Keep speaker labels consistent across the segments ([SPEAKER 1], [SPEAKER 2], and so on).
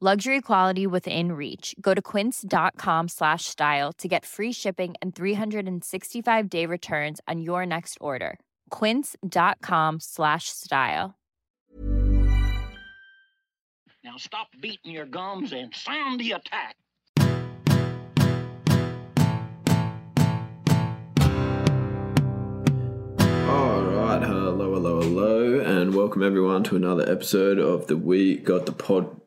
[SPEAKER 1] Luxury quality within reach. Go to quince.com slash style to get free shipping and 365 day returns on your next order. Quince.com slash style.
[SPEAKER 2] Now stop beating your gums and sound the attack.
[SPEAKER 3] All right, hello, hello, hello, and welcome everyone to another episode of the We Got the Pod.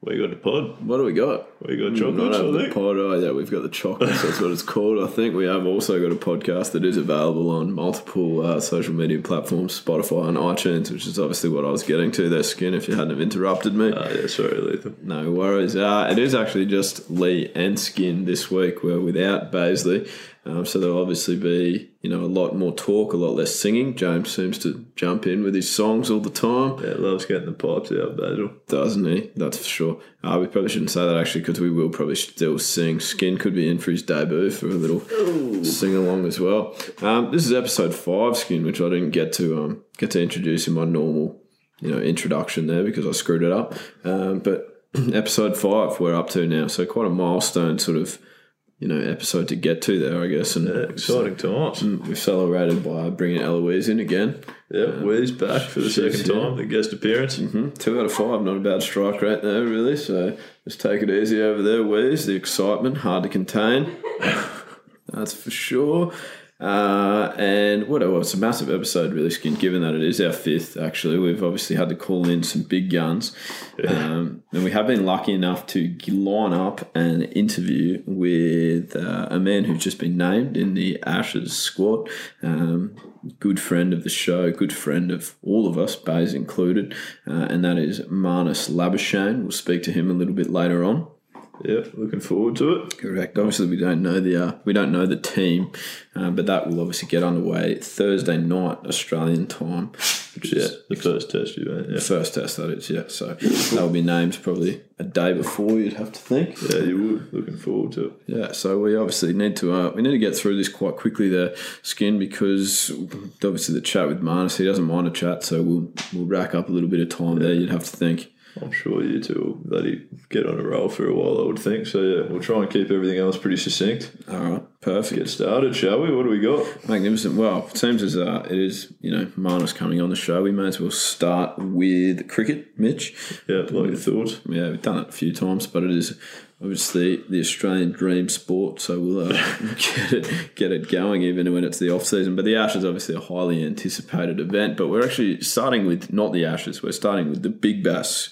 [SPEAKER 4] We got the pod.
[SPEAKER 3] What do we got?
[SPEAKER 4] We got
[SPEAKER 3] Mm,
[SPEAKER 4] chocolates,
[SPEAKER 3] Not the pod. Oh, yeah, we've got the chocolates. That's what it's called. I think we have also got a podcast that is available on multiple uh, social media platforms, Spotify and iTunes, which is obviously what I was getting to. Their skin, if you hadn't have interrupted me.
[SPEAKER 4] Oh, yeah, sorry, Lethan.
[SPEAKER 3] No worries. Uh, it is actually just Lee and Skin this week. We're without Baisley. Um, so there'll obviously be, you know, a lot more talk, a lot less singing. James seems to jump in with his songs all the time,
[SPEAKER 4] Yeah, loves getting the pipes out, Basil.
[SPEAKER 3] doesn't he? That's for sure. Uh, we probably shouldn't say that actually because we will probably still sing. Skin could be in for his debut for a little sing along as well. Um, this is episode five, Skin, which I didn't get to um, get to introduce in my normal, you know, introduction there because I screwed it up. Um, but episode five, we're up to now, so quite a milestone sort of, you know, episode to get to there, I guess. And
[SPEAKER 4] Yeah, exciting times.
[SPEAKER 3] we've celebrated by bringing Eloise in again.
[SPEAKER 4] Yeah, Wee's back for the second time, the guest appearance.
[SPEAKER 3] Hmm, Two out of five, not a bad strike rate there, really. So just take it easy over there, Wheeze. The excitement, hard to contain. That's for sure. Uh, and what else? It's a massive episode, really, Skin, given that it is our fifth, actually. We've obviously had to call in some big guns. Um, and we have been lucky enough to line up an interview with uh, a man who's just been named in the Ashes squad. Um, good friend of the show, good friend of all of us, Bays included, uh, and that is Marnus Labuschagne. We'll speak to him a little bit later on.
[SPEAKER 4] Yeah, looking forward to it.
[SPEAKER 3] Correct. Obviously, we don't know the uh, we don't know the team, um, but that will obviously get underway Thursday night Australian time, which
[SPEAKER 4] Yeah,
[SPEAKER 3] is
[SPEAKER 4] the first test you. Yeah,
[SPEAKER 3] first test. That is, yeah. So that will be named probably a day before. You'd have to think.
[SPEAKER 4] yeah, you would. Looking forward to it.
[SPEAKER 3] Yeah, so we obviously need to uh, we need to get through this quite quickly there, Skin, because obviously the chat with Marnus, he doesn't mind a chat, so we'll we'll rack up a little bit of time there. You'd have to think.
[SPEAKER 4] I'm sure you two will bloody get on a roll for a while, I would think. So, yeah, we'll try and keep everything else pretty succinct.
[SPEAKER 3] All right, perfect.
[SPEAKER 4] Get started, shall we? What do we got?
[SPEAKER 3] Magnificent. Well, it seems as uh, it is, you know, Marnus coming on the show. We may as well start with cricket, Mitch.
[SPEAKER 4] Yeah, like your thoughts.
[SPEAKER 3] Yeah, we've done it a few times, but it is obviously the Australian dream sport. So we'll uh, get it get it going, even when it's the off season. But the Ashes, obviously, a highly anticipated event. But we're actually starting with not the Ashes. We're starting with the Big Bash,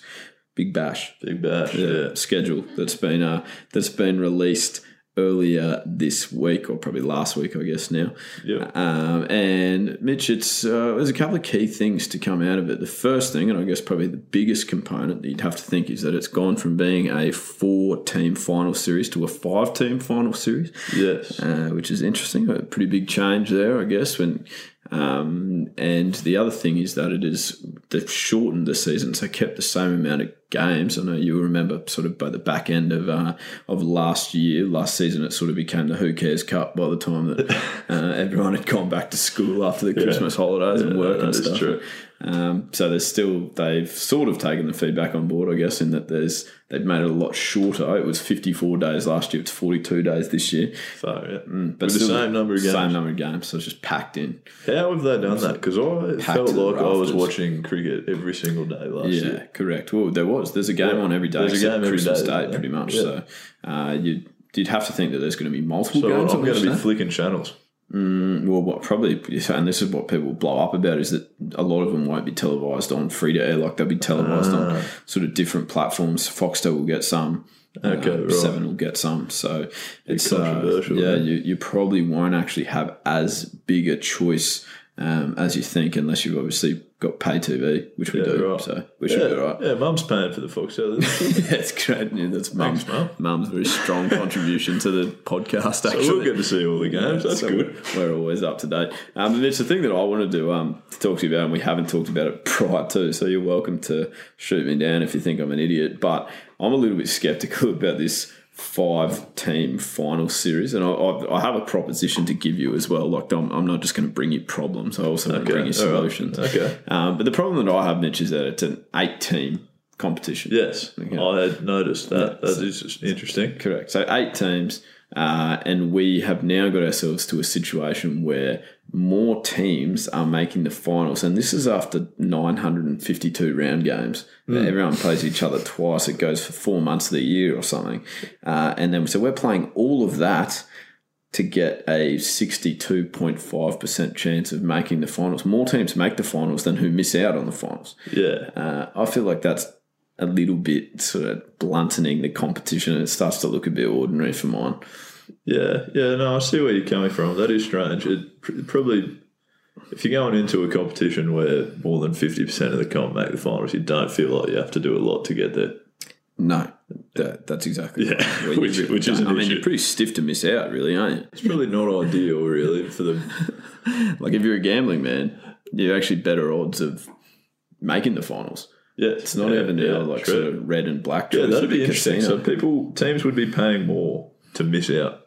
[SPEAKER 3] Big Bash
[SPEAKER 4] Big bash.
[SPEAKER 3] uh,
[SPEAKER 4] Yeah.
[SPEAKER 3] schedule that's been uh, that's been released earlier this week or probably last week, I guess now.
[SPEAKER 4] Yeah.
[SPEAKER 3] Um, and Mitch, it's uh, there's a couple of key things to come out of it. The first thing, and I guess probably the biggest component that you'd have to think is that it's gone from being a four-team final series to a five-team final series
[SPEAKER 4] Yes.
[SPEAKER 3] uh, which is interesting. A pretty big change there, I guess. When um, and the other thing is that it is they've shortened the season, so kept the same amount of games. I know you remember sort of by the back end of uh, of last year, last season, it sort of became the Who Cares Cup by the time that uh, everyone had gone back to school after the Christmas holidays and
[SPEAKER 4] Yeah,
[SPEAKER 3] work and
[SPEAKER 4] that is
[SPEAKER 3] stuff. Um, so there's still they've sort of taken the feedback on board, I guess, in that there's they've made it a lot shorter. It was 54 days last year; it's 42 days this year.
[SPEAKER 4] So, yeah.
[SPEAKER 3] But
[SPEAKER 4] With the same number of games.
[SPEAKER 3] Same number of games, so it's just packed in.
[SPEAKER 4] How have they done that? Because I felt like I was watching cricket every single day last
[SPEAKER 3] Yeah,
[SPEAKER 4] year.
[SPEAKER 3] correct. Well, there was. There's a game
[SPEAKER 4] Yeah,
[SPEAKER 3] on every day
[SPEAKER 4] there's a game every
[SPEAKER 3] Christmas
[SPEAKER 4] day,
[SPEAKER 3] Day, pretty much.
[SPEAKER 4] Yeah.
[SPEAKER 3] So uh, you you'd have to think that there's going to be multiple
[SPEAKER 4] So
[SPEAKER 3] games.
[SPEAKER 4] I'm going to be flicking channels.
[SPEAKER 3] Well, what probably, and this is what people blow up about, is that a lot of them won't be televised on free to air. Like they'll be televised on sort of different platforms. Foxtel will get some.
[SPEAKER 4] Okay,
[SPEAKER 3] uh,
[SPEAKER 4] right.
[SPEAKER 3] Seven will get some. So it's uh,
[SPEAKER 4] controversial,
[SPEAKER 3] yeah, you, you probably won't actually have as big a choice um, as you think, unless you've obviously got pay TV, which we
[SPEAKER 4] Yeah,
[SPEAKER 3] do.
[SPEAKER 4] right.
[SPEAKER 3] So we
[SPEAKER 4] Yeah,
[SPEAKER 3] should be all right.
[SPEAKER 4] yeah, mum's paying for the Fox Foxtel.
[SPEAKER 3] yeah, it's great. Yeah, that's mum's,
[SPEAKER 4] Mum.
[SPEAKER 3] mum's very strong contribution to the podcast.
[SPEAKER 4] so
[SPEAKER 3] Actually,
[SPEAKER 4] we'll get to see all the games. That's
[SPEAKER 3] so
[SPEAKER 4] good.
[SPEAKER 3] We're always up to date. Um, but it's the thing that I wanted to um, to talk to you about, and we haven't talked about it prior to. So you're welcome to shoot me down if you think I'm an idiot. But I'm a little bit skeptical about this five team final series, and I, I, I have a proposition to give you as well. Like I'm, I'm not just going to bring you problems; I also want to bring you
[SPEAKER 4] all right.
[SPEAKER 3] solutions.
[SPEAKER 4] Okay.
[SPEAKER 3] Um, but the problem that I have, Mitch, is that it's an eight team competition.
[SPEAKER 4] Yes,
[SPEAKER 3] Okay.
[SPEAKER 4] I had noticed that.
[SPEAKER 3] Yeah,
[SPEAKER 4] that is interesting.
[SPEAKER 3] Correct. So eight teams, uh, and we have now got ourselves to a situation where more teams are making the finals, and this is after 952 round games. Everyone plays each other twice. It goes for four months of the year or something, uh, and then so we're playing all of that to get a 62.5% chance of making the finals. More teams make the finals than who miss out on the finals.
[SPEAKER 4] Yeah,
[SPEAKER 3] Uh, I feel like that's a little bit sort of blunting the competition and it starts to look a bit ordinary for mine.
[SPEAKER 4] Yeah, yeah. No, I see where you're coming from. That is strange. It pr- probably, if you're going into a competition where more than fifty percent of the comp make the finals, you don't feel like you have to do a lot to get there.
[SPEAKER 3] No, that, that's exactly
[SPEAKER 4] Yeah,
[SPEAKER 3] right. Well,
[SPEAKER 4] which- which is
[SPEAKER 3] I mean,
[SPEAKER 4] issue.
[SPEAKER 3] you're pretty stiff to miss out, really, aren't you?
[SPEAKER 4] It's probably not ideal, really, for the.
[SPEAKER 3] Like, if you're a gambling man, you're actually better odds of making the finals.
[SPEAKER 4] Yeah,
[SPEAKER 3] It's not
[SPEAKER 4] yeah,
[SPEAKER 3] even
[SPEAKER 4] yeah,
[SPEAKER 3] now like
[SPEAKER 4] true.
[SPEAKER 3] sort of red and black.
[SPEAKER 4] Yeah, that'd be interesting.
[SPEAKER 3] casino.
[SPEAKER 4] So people, teams would be paying more to miss out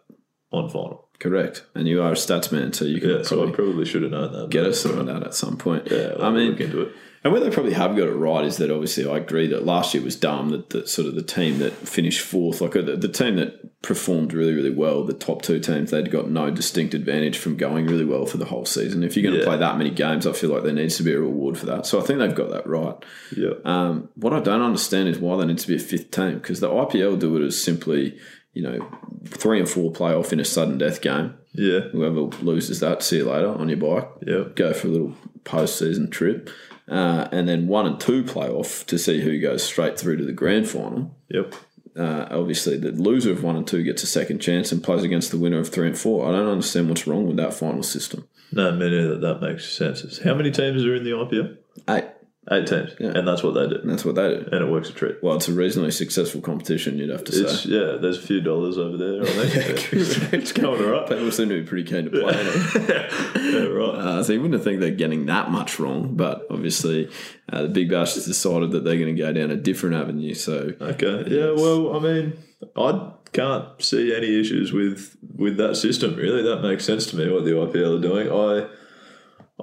[SPEAKER 4] on final.
[SPEAKER 3] Correct. And you are a stats man, so you can
[SPEAKER 4] Yeah, so I
[SPEAKER 3] probably
[SPEAKER 4] should have known that.
[SPEAKER 3] get us of that at some point.
[SPEAKER 4] Yeah,
[SPEAKER 3] I mean,
[SPEAKER 4] look into it.
[SPEAKER 3] And where they probably have got it right is that obviously I agree that last year was dumb that, that sort of the team that finished fourth, like uh, the, the team that performed really, really well, the top two teams, they'd got no distinct advantage from going really well for the whole season. If you're going to play that many games, I feel like there needs to be a reward for that. So I think they've got that right.
[SPEAKER 4] Yeah,
[SPEAKER 3] Um, what I don't understand is why there needs to be a fifth team because the IPL do it as simply, you know, three and four play off in a sudden death game.
[SPEAKER 4] yeah,
[SPEAKER 3] Whoever loses that, see you later on your bike
[SPEAKER 4] yeah.
[SPEAKER 3] go for a little post-season trip, uh, and then one and two play off to see who goes straight through to the grand final.
[SPEAKER 4] Yep.
[SPEAKER 3] Uh, obviously, the loser of one and two gets a second chance and plays against the winner of three and four. I don't understand what's wrong with that final system.
[SPEAKER 4] No, me neither. That makes sense. How many teams are in the IPL?
[SPEAKER 3] Eight,
[SPEAKER 4] Eight teams,
[SPEAKER 3] Yeah.
[SPEAKER 4] and that's what they do,
[SPEAKER 3] and that's what they do.
[SPEAKER 4] and it works a treat.
[SPEAKER 3] Well, it's a reasonably successful competition, you'd have to
[SPEAKER 4] It's
[SPEAKER 3] say.
[SPEAKER 4] yeah. There's a few dollars over there. I think it's going all right.
[SPEAKER 3] People seem to be pretty keen to play it.
[SPEAKER 4] Yeah, right.
[SPEAKER 3] Uh, so you wouldn't think they're getting that much wrong, but obviously uh, the Big Bash has decided that they're going to go down a different avenue. So
[SPEAKER 4] Okay. Yeah. Well, I mean, I can't see any issues with with that system. Really, that makes sense to me. What the IPL are doing. I,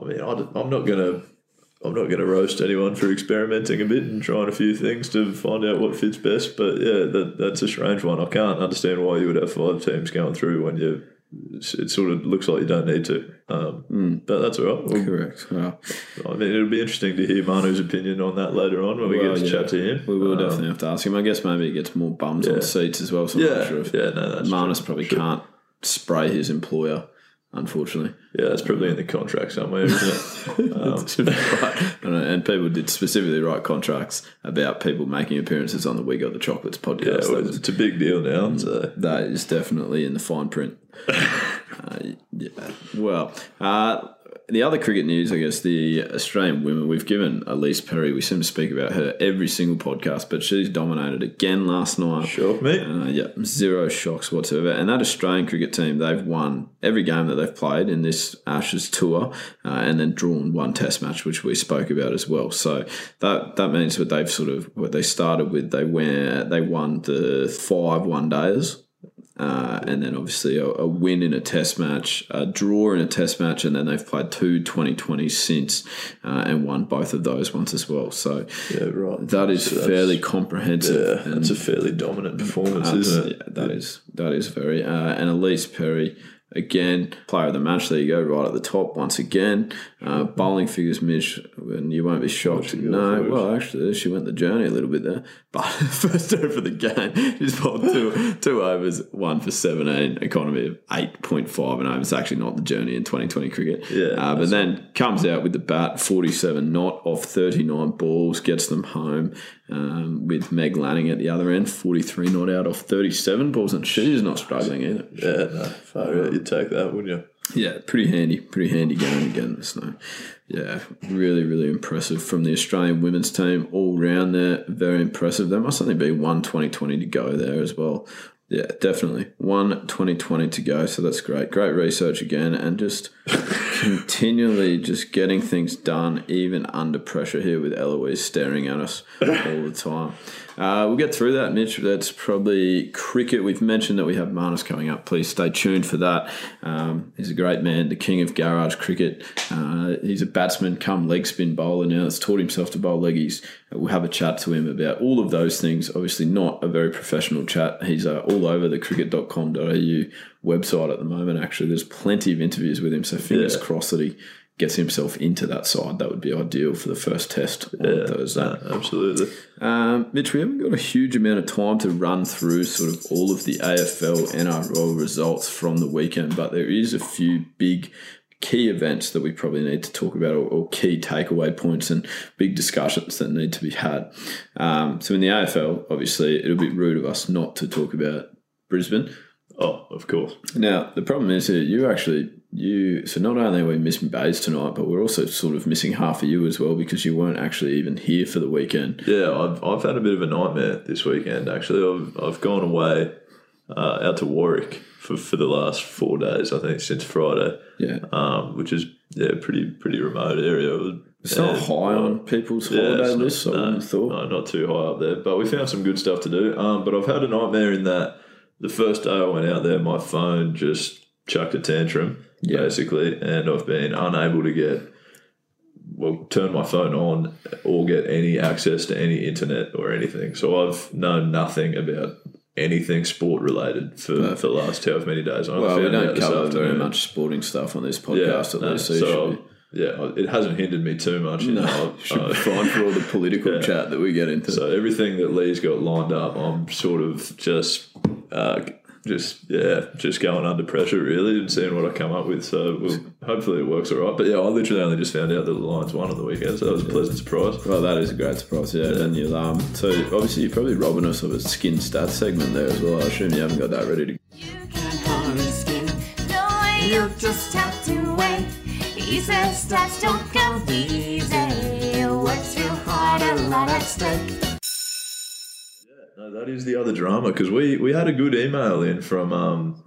[SPEAKER 4] I mean, I, I, am not gonna. I'm not going to roast anyone for experimenting a bit and trying a few things to find out what fits best. But yeah, that, that's a strange one. I can't understand why you would have five teams going through when you. It sort of looks like you don't need to. Um, But that's all right. Well,
[SPEAKER 3] correct. Well,
[SPEAKER 4] I mean, it'll be interesting to hear Marnus' opinion on that later on when we
[SPEAKER 3] Well,
[SPEAKER 4] get to
[SPEAKER 3] yeah.
[SPEAKER 4] chat to him.
[SPEAKER 3] We will
[SPEAKER 4] Um,
[SPEAKER 3] definitely have to ask him. I guess maybe it gets more bums
[SPEAKER 4] Yeah.
[SPEAKER 3] on seats as well. So I'm not
[SPEAKER 4] Yeah,
[SPEAKER 3] sure if
[SPEAKER 4] yeah, no, that's
[SPEAKER 3] Marnus
[SPEAKER 4] true.
[SPEAKER 3] probably
[SPEAKER 4] Sure.
[SPEAKER 3] can't spray his employer, unfortunately.
[SPEAKER 4] Yeah, it's probably in the contract somewhere, isn't it? Um,
[SPEAKER 3] Right. I know, and people did specifically write contracts about people making appearances on the We Got the Chocolates
[SPEAKER 4] yeah,
[SPEAKER 3] podcast.
[SPEAKER 4] well, it's a big deal now. So
[SPEAKER 3] that is definitely in the fine print. uh, yeah. Well, uh, the other cricket news, I guess, the Australian women, we've given Ellyse Perry, we seem to speak about her every single podcast, but she's dominated again last night.
[SPEAKER 4] shock me.
[SPEAKER 3] Uh, yeah, zero shocks whatsoever. And that Australian cricket team, they've won every game that they've played in this Ashes tour, uh, and then drawn one Test match, which we spoke about as well. So that that means that they've sort of what they started with. They went, they won the five one days. Uh, and then obviously a, a win in a test match, a draw in a test match, and then they've played two 2020s since uh, and won both of those ones as well. So
[SPEAKER 4] Yeah, right.
[SPEAKER 3] that is
[SPEAKER 4] So
[SPEAKER 3] fairly comprehensive.
[SPEAKER 4] Yeah, that's a fairly dominant performance, isn't it?
[SPEAKER 3] yeah, that is that is very. Uh, and Ellyse Perry again. Player of the match, there you go, right at the top once again. Uh, bowling figures, Mitch, and you won't be shocked. No,
[SPEAKER 4] first?
[SPEAKER 3] well, actually, she went the journey a little bit there. But first over the game, she's bowled two, two overs, one for 17, economy of 8.5 and over. It's actually not the journey in 2020 cricket.
[SPEAKER 4] Yeah,
[SPEAKER 3] Uh, but then comes out with the bat, 47 not off 39 balls, gets them home um, with Meg Lanning at the other end, 43 not out off 37 balls, and she's not struggling either.
[SPEAKER 4] Yeah, no, far out. You'd take that, wouldn't you?
[SPEAKER 3] Yeah, pretty handy, pretty handy going again in the snow. Yeah, really, really impressive from the Australian women's team all round there. Very impressive. There must only be one 2020 to go there as well. Yeah, definitely. One 2020 to go. So that's great. Great research again and just continually just getting things done, even under pressure here with Eloise staring at us all the time. Uh, we'll get through that, Mitch. That's probably cricket. We've mentioned that we have Marnus coming up. Please stay tuned for that. Um, he's a great man, the king of garage cricket. Uh, he's a batsman, come leg spin bowler now. That's taught himself to bowl leggies. Uh, we'll have a chat to him about all of those things. Obviously, not a very professional chat. He's uh, all over the cricket.com.au website at the moment, actually. There's plenty of interviews with him, so fingers
[SPEAKER 4] Yeah.
[SPEAKER 3] crossed that he gets himself into that side. That would be ideal for the first test on Thursday.
[SPEAKER 4] no, absolutely.
[SPEAKER 3] Um, Mitch, we haven't got a huge amount of time to run through sort of all of the AFL NRL results from the weekend, but there is a few big key events that we probably need to talk about or, or key takeaway points and big discussions that need to be had. Um, so in the AFL, obviously, it'll be rude of us not to talk about Brisbane.
[SPEAKER 4] Oh, of course.
[SPEAKER 3] Now, the problem is here, you actually, you, so not only are we missing Bays tonight, but we're also sort of missing half of you as well because you weren't actually even here for the weekend.
[SPEAKER 4] Yeah, I've, I've had a bit of a nightmare this weekend, actually. I've, I've gone away uh, out to Warwick for, for the last four days, I think, since Friday,
[SPEAKER 3] Yeah.
[SPEAKER 4] um, which is, yeah, pretty pretty remote area.
[SPEAKER 3] It's not high on people's
[SPEAKER 4] Yeah,
[SPEAKER 3] holiday
[SPEAKER 4] it's not-
[SPEAKER 3] lists, I
[SPEAKER 4] no,
[SPEAKER 3] wouldn't have thought.
[SPEAKER 4] No, not too high up there. But we found some good stuff to do. Um, but I've had a nightmare in that the first day I went out there, my phone just chucked a tantrum,
[SPEAKER 3] Yeah.
[SPEAKER 4] basically, and I've been unable to get, well, turn my phone on or get any access to any internet or anything. So I've known nothing about anything sport related for, for the last however many days. I
[SPEAKER 3] Well, we don't cover very much sporting stuff on this podcast at
[SPEAKER 4] no,
[SPEAKER 3] least, so,
[SPEAKER 4] so, yeah, it hasn't hindered me too much. Know,
[SPEAKER 3] no,
[SPEAKER 4] I've-
[SPEAKER 3] should be fine for all the political
[SPEAKER 4] Yeah.
[SPEAKER 3] chat that we get into.
[SPEAKER 4] So everything that Lee's got lined up, I'm sort of just, uh, just yeah, just going under pressure really and seeing what I come up with. So we'll, hopefully it works all right. But yeah, I literally only just found out that the Lions won on the weekend, so that was a pleasant surprise.
[SPEAKER 3] well, that is a great surprise, yeah. And you'll, um, so obviously you're probably robbing us of a skin stats segment there as well. I assume you haven't got that ready to
[SPEAKER 5] You can harm skin. No, you just have to wait. He says stats don't come easy. Works too hard, a lot at stake.
[SPEAKER 4] No, that is the other drama because we we had a good email in from um.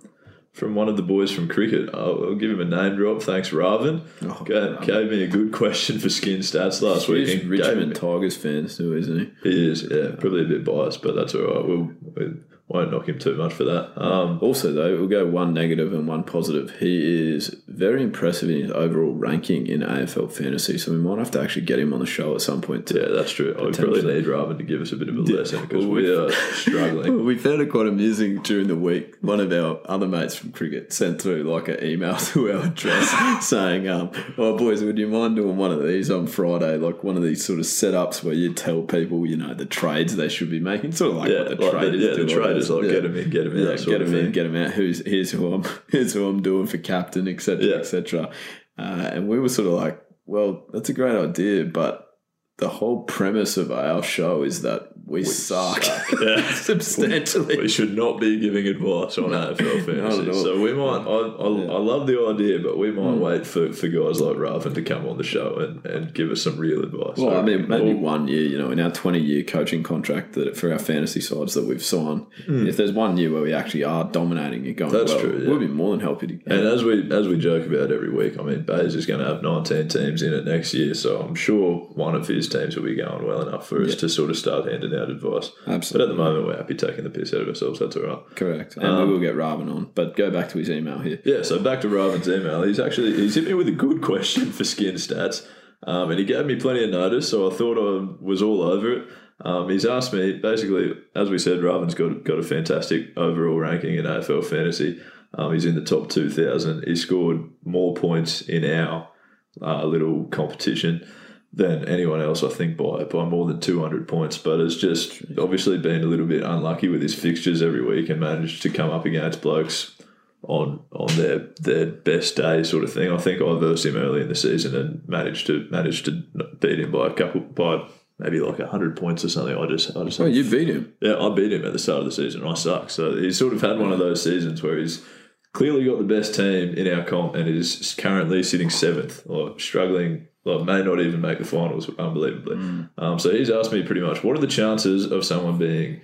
[SPEAKER 4] From one of the boys from cricket, I'll, I'll give him a name drop. Thanks, Raven.
[SPEAKER 3] Oh,
[SPEAKER 4] gave, gave me a good question for skin stats last week.
[SPEAKER 3] He's Richmond Tigers fans too, isn't he?
[SPEAKER 4] He is, yeah, probably a bit biased, but that's all right. We'll, we won't knock him too much for that. Um,
[SPEAKER 3] Also, though, we'll go one negative and one positive. He is very impressive in his overall ranking in AFL fantasy, so we might have to actually get him on the show at some point
[SPEAKER 4] yeah, that's true. I probably need Raven to give us a bit of a lesson because
[SPEAKER 3] well,
[SPEAKER 4] we are struggling.
[SPEAKER 3] We found it quite amusing during the week. One of our other mates from cricket sent through like an email to our address saying, um, "Oh boys, would you mind doing one of these on Friday? Like one of these sort of setups where you tell people, you know, the trades they should be making, sort of like
[SPEAKER 4] Yeah,
[SPEAKER 3] what the
[SPEAKER 4] like the-
[SPEAKER 3] traders
[SPEAKER 4] yeah,
[SPEAKER 3] do.
[SPEAKER 4] the
[SPEAKER 3] I
[SPEAKER 4] traders,
[SPEAKER 3] guess.
[SPEAKER 4] like, get 'em in, get 'em out
[SPEAKER 3] yeah, get him in, get him out. Who's here's who I'm here's who I'm doing for captain, etc.,
[SPEAKER 4] Yeah.
[SPEAKER 3] etc." Uh, and we were sort of like, "Well, that's a great idea, but." The whole premise of our show is that we, suck,
[SPEAKER 4] Yeah.
[SPEAKER 3] substantially.
[SPEAKER 4] We should not be giving advice on AFL
[SPEAKER 3] not at
[SPEAKER 4] fantasy. So we might. I, I,
[SPEAKER 3] Yeah.
[SPEAKER 4] I love the idea, but we might hmm. wait for, for guys like Raven to come on the show and, and give us some real advice.
[SPEAKER 3] Well, I mean, maybe
[SPEAKER 4] Or-
[SPEAKER 3] one year, you know, in our 20 year coaching contract that for our fantasy sides that we've signed, hmm. if there's one year where we actually are dominating and going.
[SPEAKER 4] That's
[SPEAKER 3] well,
[SPEAKER 4] true, yeah.
[SPEAKER 3] we'll be more than happy to.
[SPEAKER 4] And as we as we joke about every week, I mean, Bays is going to have 19 teams in it next year, so I'm sure one of his teams will be going well enough for us to sort of start handing out advice.
[SPEAKER 3] Absolutely.
[SPEAKER 4] But at the moment, we're happy taking the piss out of ourselves. That's all right.
[SPEAKER 3] Correct. And
[SPEAKER 4] Um,
[SPEAKER 3] we will get Raven on. But go back to his email here.
[SPEAKER 4] Yeah, so back to Raven's email. He's actually he's hit me with a good question for skin stats, um, and he gave me plenty of notice, so I thought I was all over it. Um, he's asked me basically, as we said, Raven's got got a fantastic overall ranking in AFL fantasy. Um, he's in the top 2,000. He scored more points in our uh, little competition than anyone else, I think, by, by more than 200 points. But has just obviously been a little bit unlucky with his fixtures every week and managed to come up against blokes on on their their best day sort of thing. I think I versed him early in the season and managed to managed to beat him by a couple by maybe like hundred points or something. I just I just
[SPEAKER 3] Oh, you beat him.
[SPEAKER 4] yeah, I beat him at the start of the season. I suck. So he's sort of had one of those seasons where he's clearly got the best team in our comp and is currently sitting seventh or struggling. Like may not even make the finals, unbelievably. Um, so he's asked me pretty much, what are the chances of someone being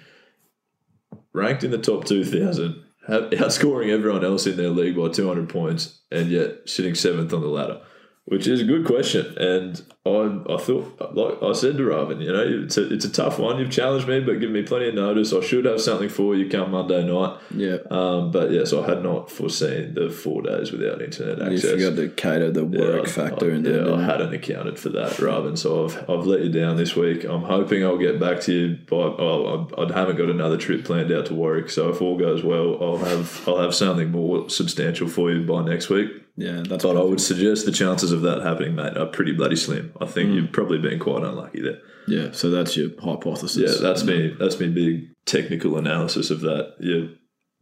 [SPEAKER 4] ranked in the top two thousand, outscoring everyone else in their league by two hundred points, and yet sitting seventh on the ladder? Which is a good question, and I I thought like I said to Raven, you know, it's a, it's a tough one. You've challenged me, but given me plenty of notice. I should have something for you come Monday night.
[SPEAKER 3] Yeah.
[SPEAKER 4] Um, but yes, I had not foreseen the four days without internet access.
[SPEAKER 3] You forgot to cater the work
[SPEAKER 4] I-
[SPEAKER 3] factor
[SPEAKER 4] I,
[SPEAKER 3] in there.
[SPEAKER 4] Yeah, I hadn't accounted for that, Raven. So I've, I've let you down this week. I'm hoping I'll get back to you. By well, I, I haven't got another trip planned out to Warwick. So if all goes well, I'll have I'll have something more substantial for you by next week.
[SPEAKER 3] Yeah, that's
[SPEAKER 4] But I would suggest the chances of that happening, mate, are pretty bloody slim. I think
[SPEAKER 3] Mm.
[SPEAKER 4] you've probably been quite unlucky there.
[SPEAKER 3] Yeah, so that's your hypothesis.
[SPEAKER 4] Yeah, that's me. That. That's me. Big technical analysis of that. Yeah,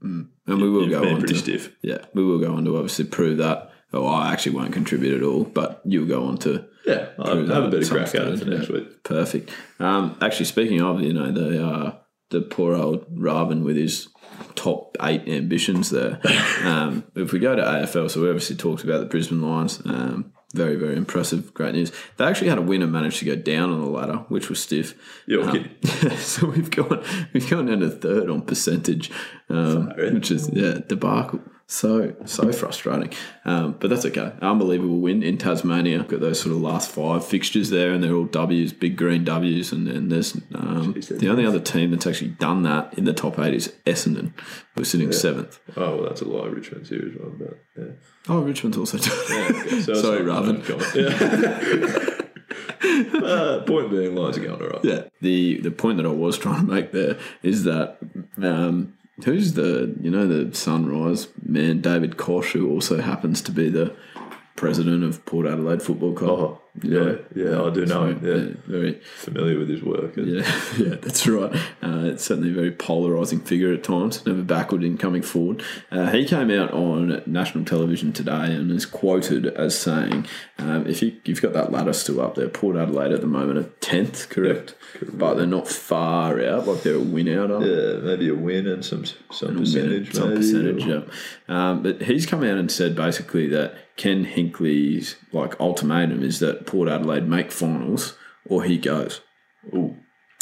[SPEAKER 3] and we will
[SPEAKER 4] you've
[SPEAKER 3] go on
[SPEAKER 4] pretty
[SPEAKER 3] to
[SPEAKER 4] stiff.
[SPEAKER 3] yeah, we will go on to obviously prove that. Oh, I actually won't contribute at all, but you'll go on to
[SPEAKER 4] Yeah, I'll have a bit of crack at it for next
[SPEAKER 3] yeah.
[SPEAKER 4] week.
[SPEAKER 3] Perfect. Um, actually, speaking of, you know, the uh, the poor old Raven with his top eight ambitions there. um, if we go to AFL, so we obviously talked about the Brisbane Lions. Um, very, very impressive. Great news. They actually had a win and managed to go down on the ladder, which was stiff.
[SPEAKER 4] You're
[SPEAKER 3] Um, so we've gone we've gone down to third on percentage, um, which is yeah debacle. So so frustrating, um, but that's okay. Unbelievable win in Tasmania. Got those sort of last five fixtures there, and they're all W's, big green W's, and then there's um,
[SPEAKER 4] Jeez,
[SPEAKER 3] the only other team that's actually done that in the top eight is Essendon, who's sitting seventh.
[SPEAKER 4] Oh, well, that's a lie. Richmond series one, but yeah.
[SPEAKER 3] Oh, Richmond's also done.
[SPEAKER 4] Okay, so
[SPEAKER 3] Sorry,
[SPEAKER 4] not-
[SPEAKER 3] Raven.
[SPEAKER 4] Uh, point being, Lions are going all right.
[SPEAKER 3] Yeah. The the point that I was trying to make there is that um, who's the you know the Sunrise man David Koch who also happens to be the president of Port Adelaide Football Club.
[SPEAKER 4] Oh, yeah, yeah, I do know him. Yeah,
[SPEAKER 3] Yeah, very
[SPEAKER 4] familiar with his work. and-
[SPEAKER 3] yeah, yeah, that's right. Uh, it's certainly a very polarising figure at times, never backward in coming forward. Uh, he came out on national television today and is quoted as saying, um, if you, you've got that ladder still up there, Port Adelaide at the moment are 10th, correct? but they're not far out, like they're a win out of.
[SPEAKER 4] Yeah, maybe a win and some some percentage.
[SPEAKER 3] Some percentage,
[SPEAKER 4] or-
[SPEAKER 3] yeah. Um, but he's come out and said basically that Ken Hinkley's like ultimatum is that Port Adelaide make finals or he goes.
[SPEAKER 4] Ooh.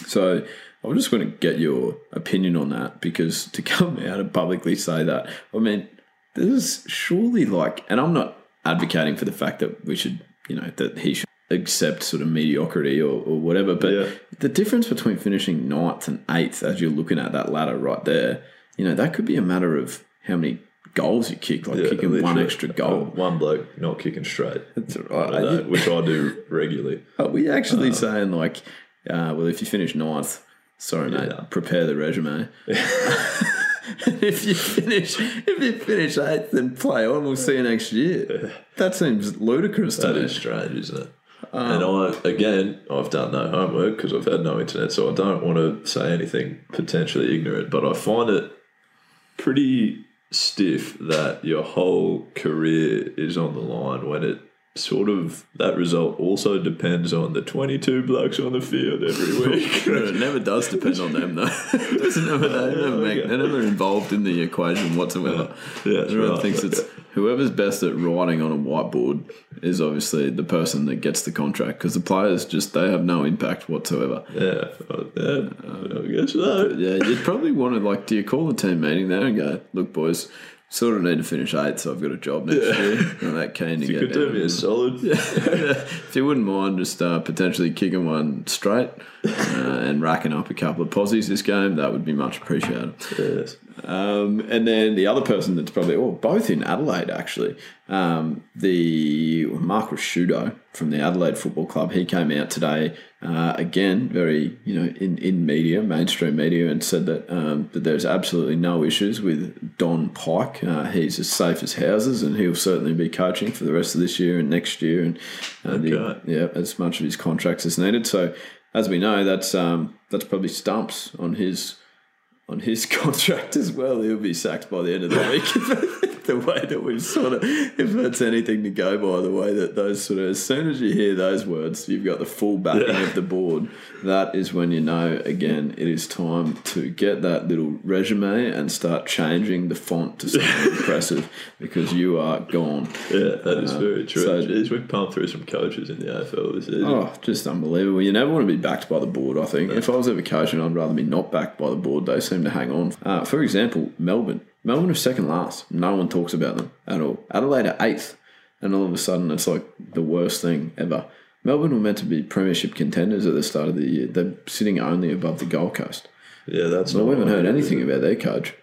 [SPEAKER 3] So I'm just going to get your opinion on that because to come out and publicly say that, I mean, this is surely like, and I'm not advocating for the fact that we should, you know, that he should accept sort of mediocrity or, or whatever, but
[SPEAKER 4] Yeah.
[SPEAKER 3] the difference between finishing ninth and eighth as you're looking at that ladder right there, you know, that could be a matter of how many goals you kick, like
[SPEAKER 4] Yeah,
[SPEAKER 3] kicking one extra goal.
[SPEAKER 4] One bloke not kicking straight,
[SPEAKER 3] That's right.
[SPEAKER 4] that, which I do regularly.
[SPEAKER 3] Are we actually
[SPEAKER 4] Uh,
[SPEAKER 3] saying like, uh, well, if you finish ninth, sorry mate,
[SPEAKER 4] Yeah.
[SPEAKER 3] prepare the resume. if you finish, if you finish eighth, then play on. We'll see you next year. That seems ludicrous to
[SPEAKER 4] That
[SPEAKER 3] me.
[SPEAKER 4] is strange, isn't it? and I, again, I've done no homework because I've had no internet, so I don't want to say anything potentially ignorant, but I find it pretty stiff that your whole career is on the line when it sort of that result also depends on the 22 blokes on the field every week.
[SPEAKER 3] it never does depend on them though. It doesn't never, they never make, they're never involved in the equation whatsoever.
[SPEAKER 4] Yeah, that's
[SPEAKER 3] Everyone
[SPEAKER 4] right.
[SPEAKER 3] thinks it's whoever's best at writing on a whiteboard is obviously the person that gets the contract because the players just they have no impact whatsoever.
[SPEAKER 4] yeah, uh, yeah, I guess so.
[SPEAKER 3] Yeah, you'd probably want to like, do you call the team meeting there and go, look, boys, sort of need to finish eighth, so I've got a job next year. I'm that keen to
[SPEAKER 4] You
[SPEAKER 3] get
[SPEAKER 4] could do me a solid.
[SPEAKER 3] if you wouldn't mind just uh, potentially kicking one straight uh, and racking up a couple of posies this game, that would be much appreciated.
[SPEAKER 4] Yes.
[SPEAKER 3] Um, and then the other person that's probably, well, both in Adelaide actually, um, the Mark Ricciuto from the Adelaide Football Club, he came out today, uh, again, very, you know, in, in media, mainstream media, and said that, um, that there's absolutely no issues with Don Pyke. Uh, he's as safe as houses and he'll certainly be coaching for the rest of this year and next year and, uh, the- yeah, as much of his contracts as needed. So, as we know, that's um, that's probably stumps on his on his contract as well. He'll be sacked by the end of the week. the way that we've sort of, if that's anything to go by, the way that those sort of, as soon as you hear those words, you've got the full backing of the board. That is when you know, again, it is time to get that little resume and start changing the font to something impressive because you are gone.
[SPEAKER 4] Yeah, that is
[SPEAKER 3] Uh,
[SPEAKER 4] very true.
[SPEAKER 3] so-
[SPEAKER 4] Jeez, we've pumped through some coaches in the AFL this season.
[SPEAKER 3] Oh, just unbelievable. You never want to be backed by the board, I think. If I was ever coaching, I'd rather be not backed by the board. They seem to hang on. Uh, for example, Melbourne. Melbourne are second last. No one talks about them at all. Adelaide are eighth. And all of a sudden, it's like the worst thing ever. Melbourne were meant to be premiership contenders at the start of the year. They're sitting only above the Gold Coast.
[SPEAKER 4] Yeah, that's not
[SPEAKER 3] we haven't heard anything about their coach.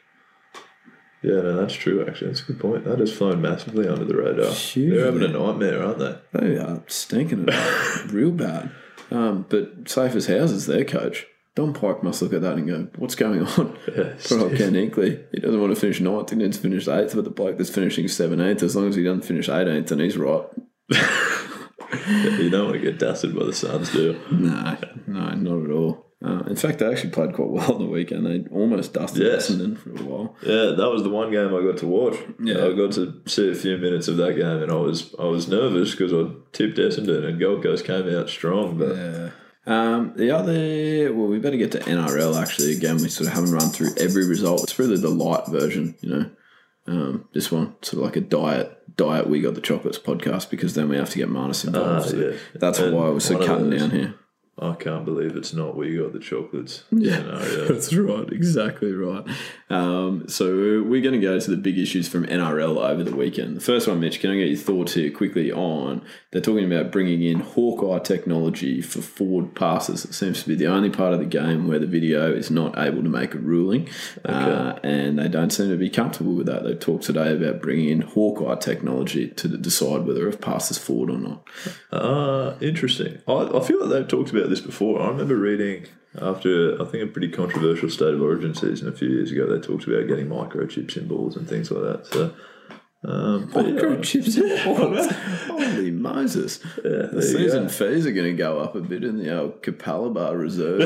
[SPEAKER 4] Yeah, no, that's true. Actually, that's a good point. That has flown massively under the radar. They're having a nightmare, aren't they?
[SPEAKER 3] They are stinking it real bad. Um, but safe as houses, their coach. Don Pyke must look at that and go, what's going on?
[SPEAKER 4] Yeah,
[SPEAKER 3] Put up Ken Hinkley. He doesn't want to finish ninth. He needs to finish eighth, but the bloke that's finishing 17th, as long as he doesn't finish 18th, then he's right.
[SPEAKER 4] you don't want to get dusted by the Suns, do you?
[SPEAKER 3] No, no, not at all. Uh, in fact, they actually played quite well on the weekend. They almost dusted
[SPEAKER 4] Yes.
[SPEAKER 3] Essendon for a while.
[SPEAKER 4] Yeah, that was the one game I got to watch.
[SPEAKER 3] Yeah.
[SPEAKER 4] I got to see a few minutes of that game, and I was I was nervous because I tipped Essendon, and Gold Coast came out strong. But
[SPEAKER 3] Yeah. Um, the other, well, we better get to NRL actually. Again, we sort of haven't run through every result. It's really the light version, you know. Um, this one, sort of like a diet, diet. We got the chocolates podcast because then we have to get Marnus involved.
[SPEAKER 4] Ah,
[SPEAKER 3] so
[SPEAKER 4] yeah.
[SPEAKER 3] That's
[SPEAKER 4] And
[SPEAKER 3] why we're so
[SPEAKER 4] one of
[SPEAKER 3] cutting
[SPEAKER 4] those-
[SPEAKER 3] down here.
[SPEAKER 4] I can't believe it's not we got the chocolates. Yeah, scenario.
[SPEAKER 3] That's right, exactly right. Um, so we're going to go to the big issues from NRL over the weekend. The first one, Mitch, can I get your thoughts here quickly on? They're talking about bringing in Hawkeye technology for forward passes. It seems to be the only part of the game where the video is not able to make a ruling, uh, and they don't seem to be comfortable with that. They talked today about bringing in Hawkeye technology to decide whether a pass is forward or not.
[SPEAKER 4] Ah, interesting. I, I feel like they've talked about this before. I remember reading after I think a pretty controversial state of origin season a few years ago. They talked about getting microchips in balls and things like that. So, um, but yeah,
[SPEAKER 3] Microchips. Holy Moses.
[SPEAKER 4] yeah,
[SPEAKER 3] The season
[SPEAKER 4] go.
[SPEAKER 3] fees are going to go up a bit in the old Capalaba Reserve.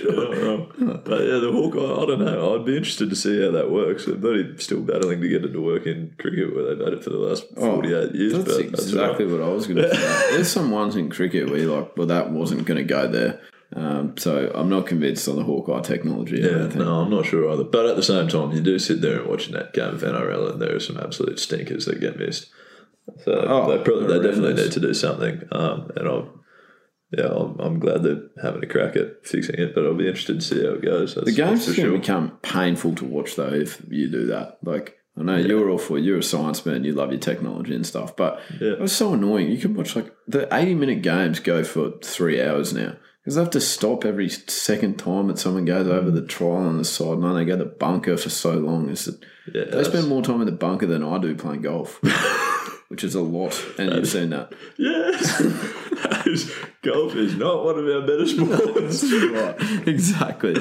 [SPEAKER 4] You're not wrong. But yeah, the Hawkeye, I don't know. I'd be interested to see how that works. I'm bloody still battling to get it to work in cricket where they've had it for the last 48 years.
[SPEAKER 3] Oh, That's
[SPEAKER 4] but
[SPEAKER 3] exactly
[SPEAKER 4] right.
[SPEAKER 3] what I was going to say. There's some ones in cricket where you're like, well, that wasn't going to go there. Um, so I'm not convinced on the Hawkeye technology.
[SPEAKER 4] Yeah, no, I'm not sure either. But at the same time, you do sit there and watching that game of NRL, and there are some absolute stinkers that get missed. So
[SPEAKER 3] Oh,
[SPEAKER 4] they probably they definitely need to do something. Um, and I'm yeah, I'm, I'm glad they're having a crack at fixing it. But I'll be interested to see how it goes. That's,
[SPEAKER 3] The game's going to become painful to watch, though, if you do that. Like, I know you're all for you're a science man, you love your technology and stuff, but
[SPEAKER 4] Yeah.
[SPEAKER 3] it's so annoying. You can watch like the 80 minute games go for three hours now because they have to stop every second time that someone goes over the trial on the sideline. And they go to the bunker for so long. It's that
[SPEAKER 4] Yeah,
[SPEAKER 3] they spend more time in the bunker than I do playing golf, which is a lot. And you've seen that.
[SPEAKER 4] Yes, That is- golf is not one of our better sports.
[SPEAKER 3] right, exactly.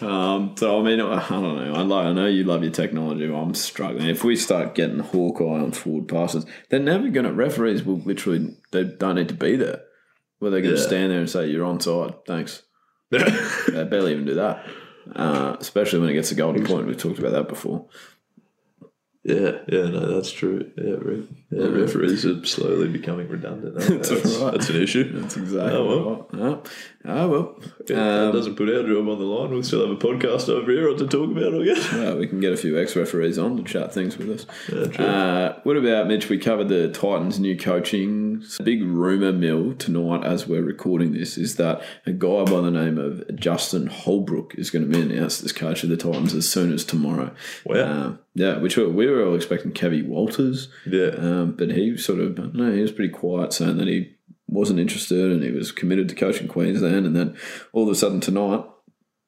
[SPEAKER 3] Um, so I mean, I I don't know. I like. I know you love your technology. But I'm struggling. If we start getting Hawkeye on forward passes, they're never going to. Referees will literally. They don't need to be there. Well, they're going to
[SPEAKER 4] Yeah.
[SPEAKER 3] stand there and say you're onside. Thanks. They barely even do that. Uh, especially when it gets a golden point. We've talked about that before.
[SPEAKER 4] Yeah, yeah, no, that's true. Yeah, re- yeah referees are slowly becoming redundant.
[SPEAKER 3] That's
[SPEAKER 4] That's,
[SPEAKER 3] right.
[SPEAKER 4] that's an issue.
[SPEAKER 3] That's exactly.
[SPEAKER 4] Oh, well.
[SPEAKER 3] right. Oh, well.
[SPEAKER 4] Yeah, that
[SPEAKER 3] Um,
[SPEAKER 4] doesn't put our job on the line. We'll still have a podcast over here to talk about, I guess.
[SPEAKER 3] Well, we can get a few ex referees on to chat things with us.
[SPEAKER 4] Yeah, true.
[SPEAKER 3] Uh, what about Mitch? We covered the Titans' new coaching. Big rumor mill tonight, as we're recording this, is that a guy by the name of Justin Holbrook is going to be announced as coach of the Titans as soon as tomorrow.
[SPEAKER 4] Wow.
[SPEAKER 3] Um, yeah, which we we were all expecting Kevy Walters,
[SPEAKER 4] Yeah.
[SPEAKER 3] um, but he sort of, I he was pretty quiet, saying that he wasn't interested and he was committed to coaching Queensland. And then all of a sudden tonight,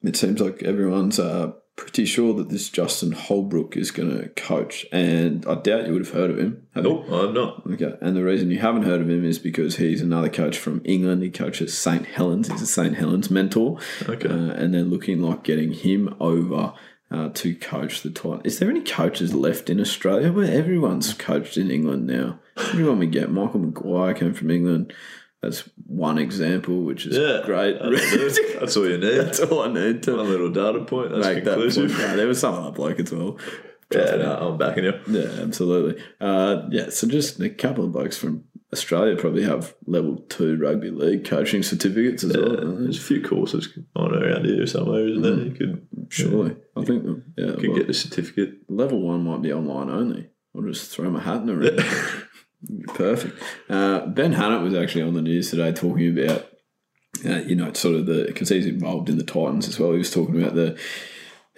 [SPEAKER 3] it seems like everyone's uh, pretty sure that this Justin Holbrook is going to coach, and I doubt you would have heard of him.
[SPEAKER 4] Nope, I'm not.
[SPEAKER 3] Okay, and the reason you haven't heard of him is because he's another coach from England. He coaches St Helens. He's a St Helens mentor.
[SPEAKER 4] Okay.
[SPEAKER 3] Uh, and they're looking like getting him over uh, to coach the Titans. Is there any coaches left in Australia? Where everyone's coached in England now. Everyone we get. Michael Maguire came from England. That's one example, which is
[SPEAKER 4] Yeah,
[SPEAKER 3] great.
[SPEAKER 4] That's. That's all you need.
[SPEAKER 3] That's all I need to
[SPEAKER 4] One little data point. That's
[SPEAKER 3] make that point. There was some other bloke as well.
[SPEAKER 4] Yeah, no, I'm backing you.
[SPEAKER 3] Yeah, absolutely. Uh, yeah, so just a couple of blokes from Australia probably have level two rugby league coaching certificates as
[SPEAKER 4] Yeah,
[SPEAKER 3] well.
[SPEAKER 4] there's a few courses on around here somewhere, isn't there? You could
[SPEAKER 3] Surely, I think yeah,
[SPEAKER 4] you could
[SPEAKER 3] well,
[SPEAKER 4] get the certificate.
[SPEAKER 3] level one might be online only. I'll just throw my hat in the ring. Perfect. Uh, ben Hannant was actually on the news today talking about, uh, you know, sort of the because he's involved in the Titans as well. He was talking about the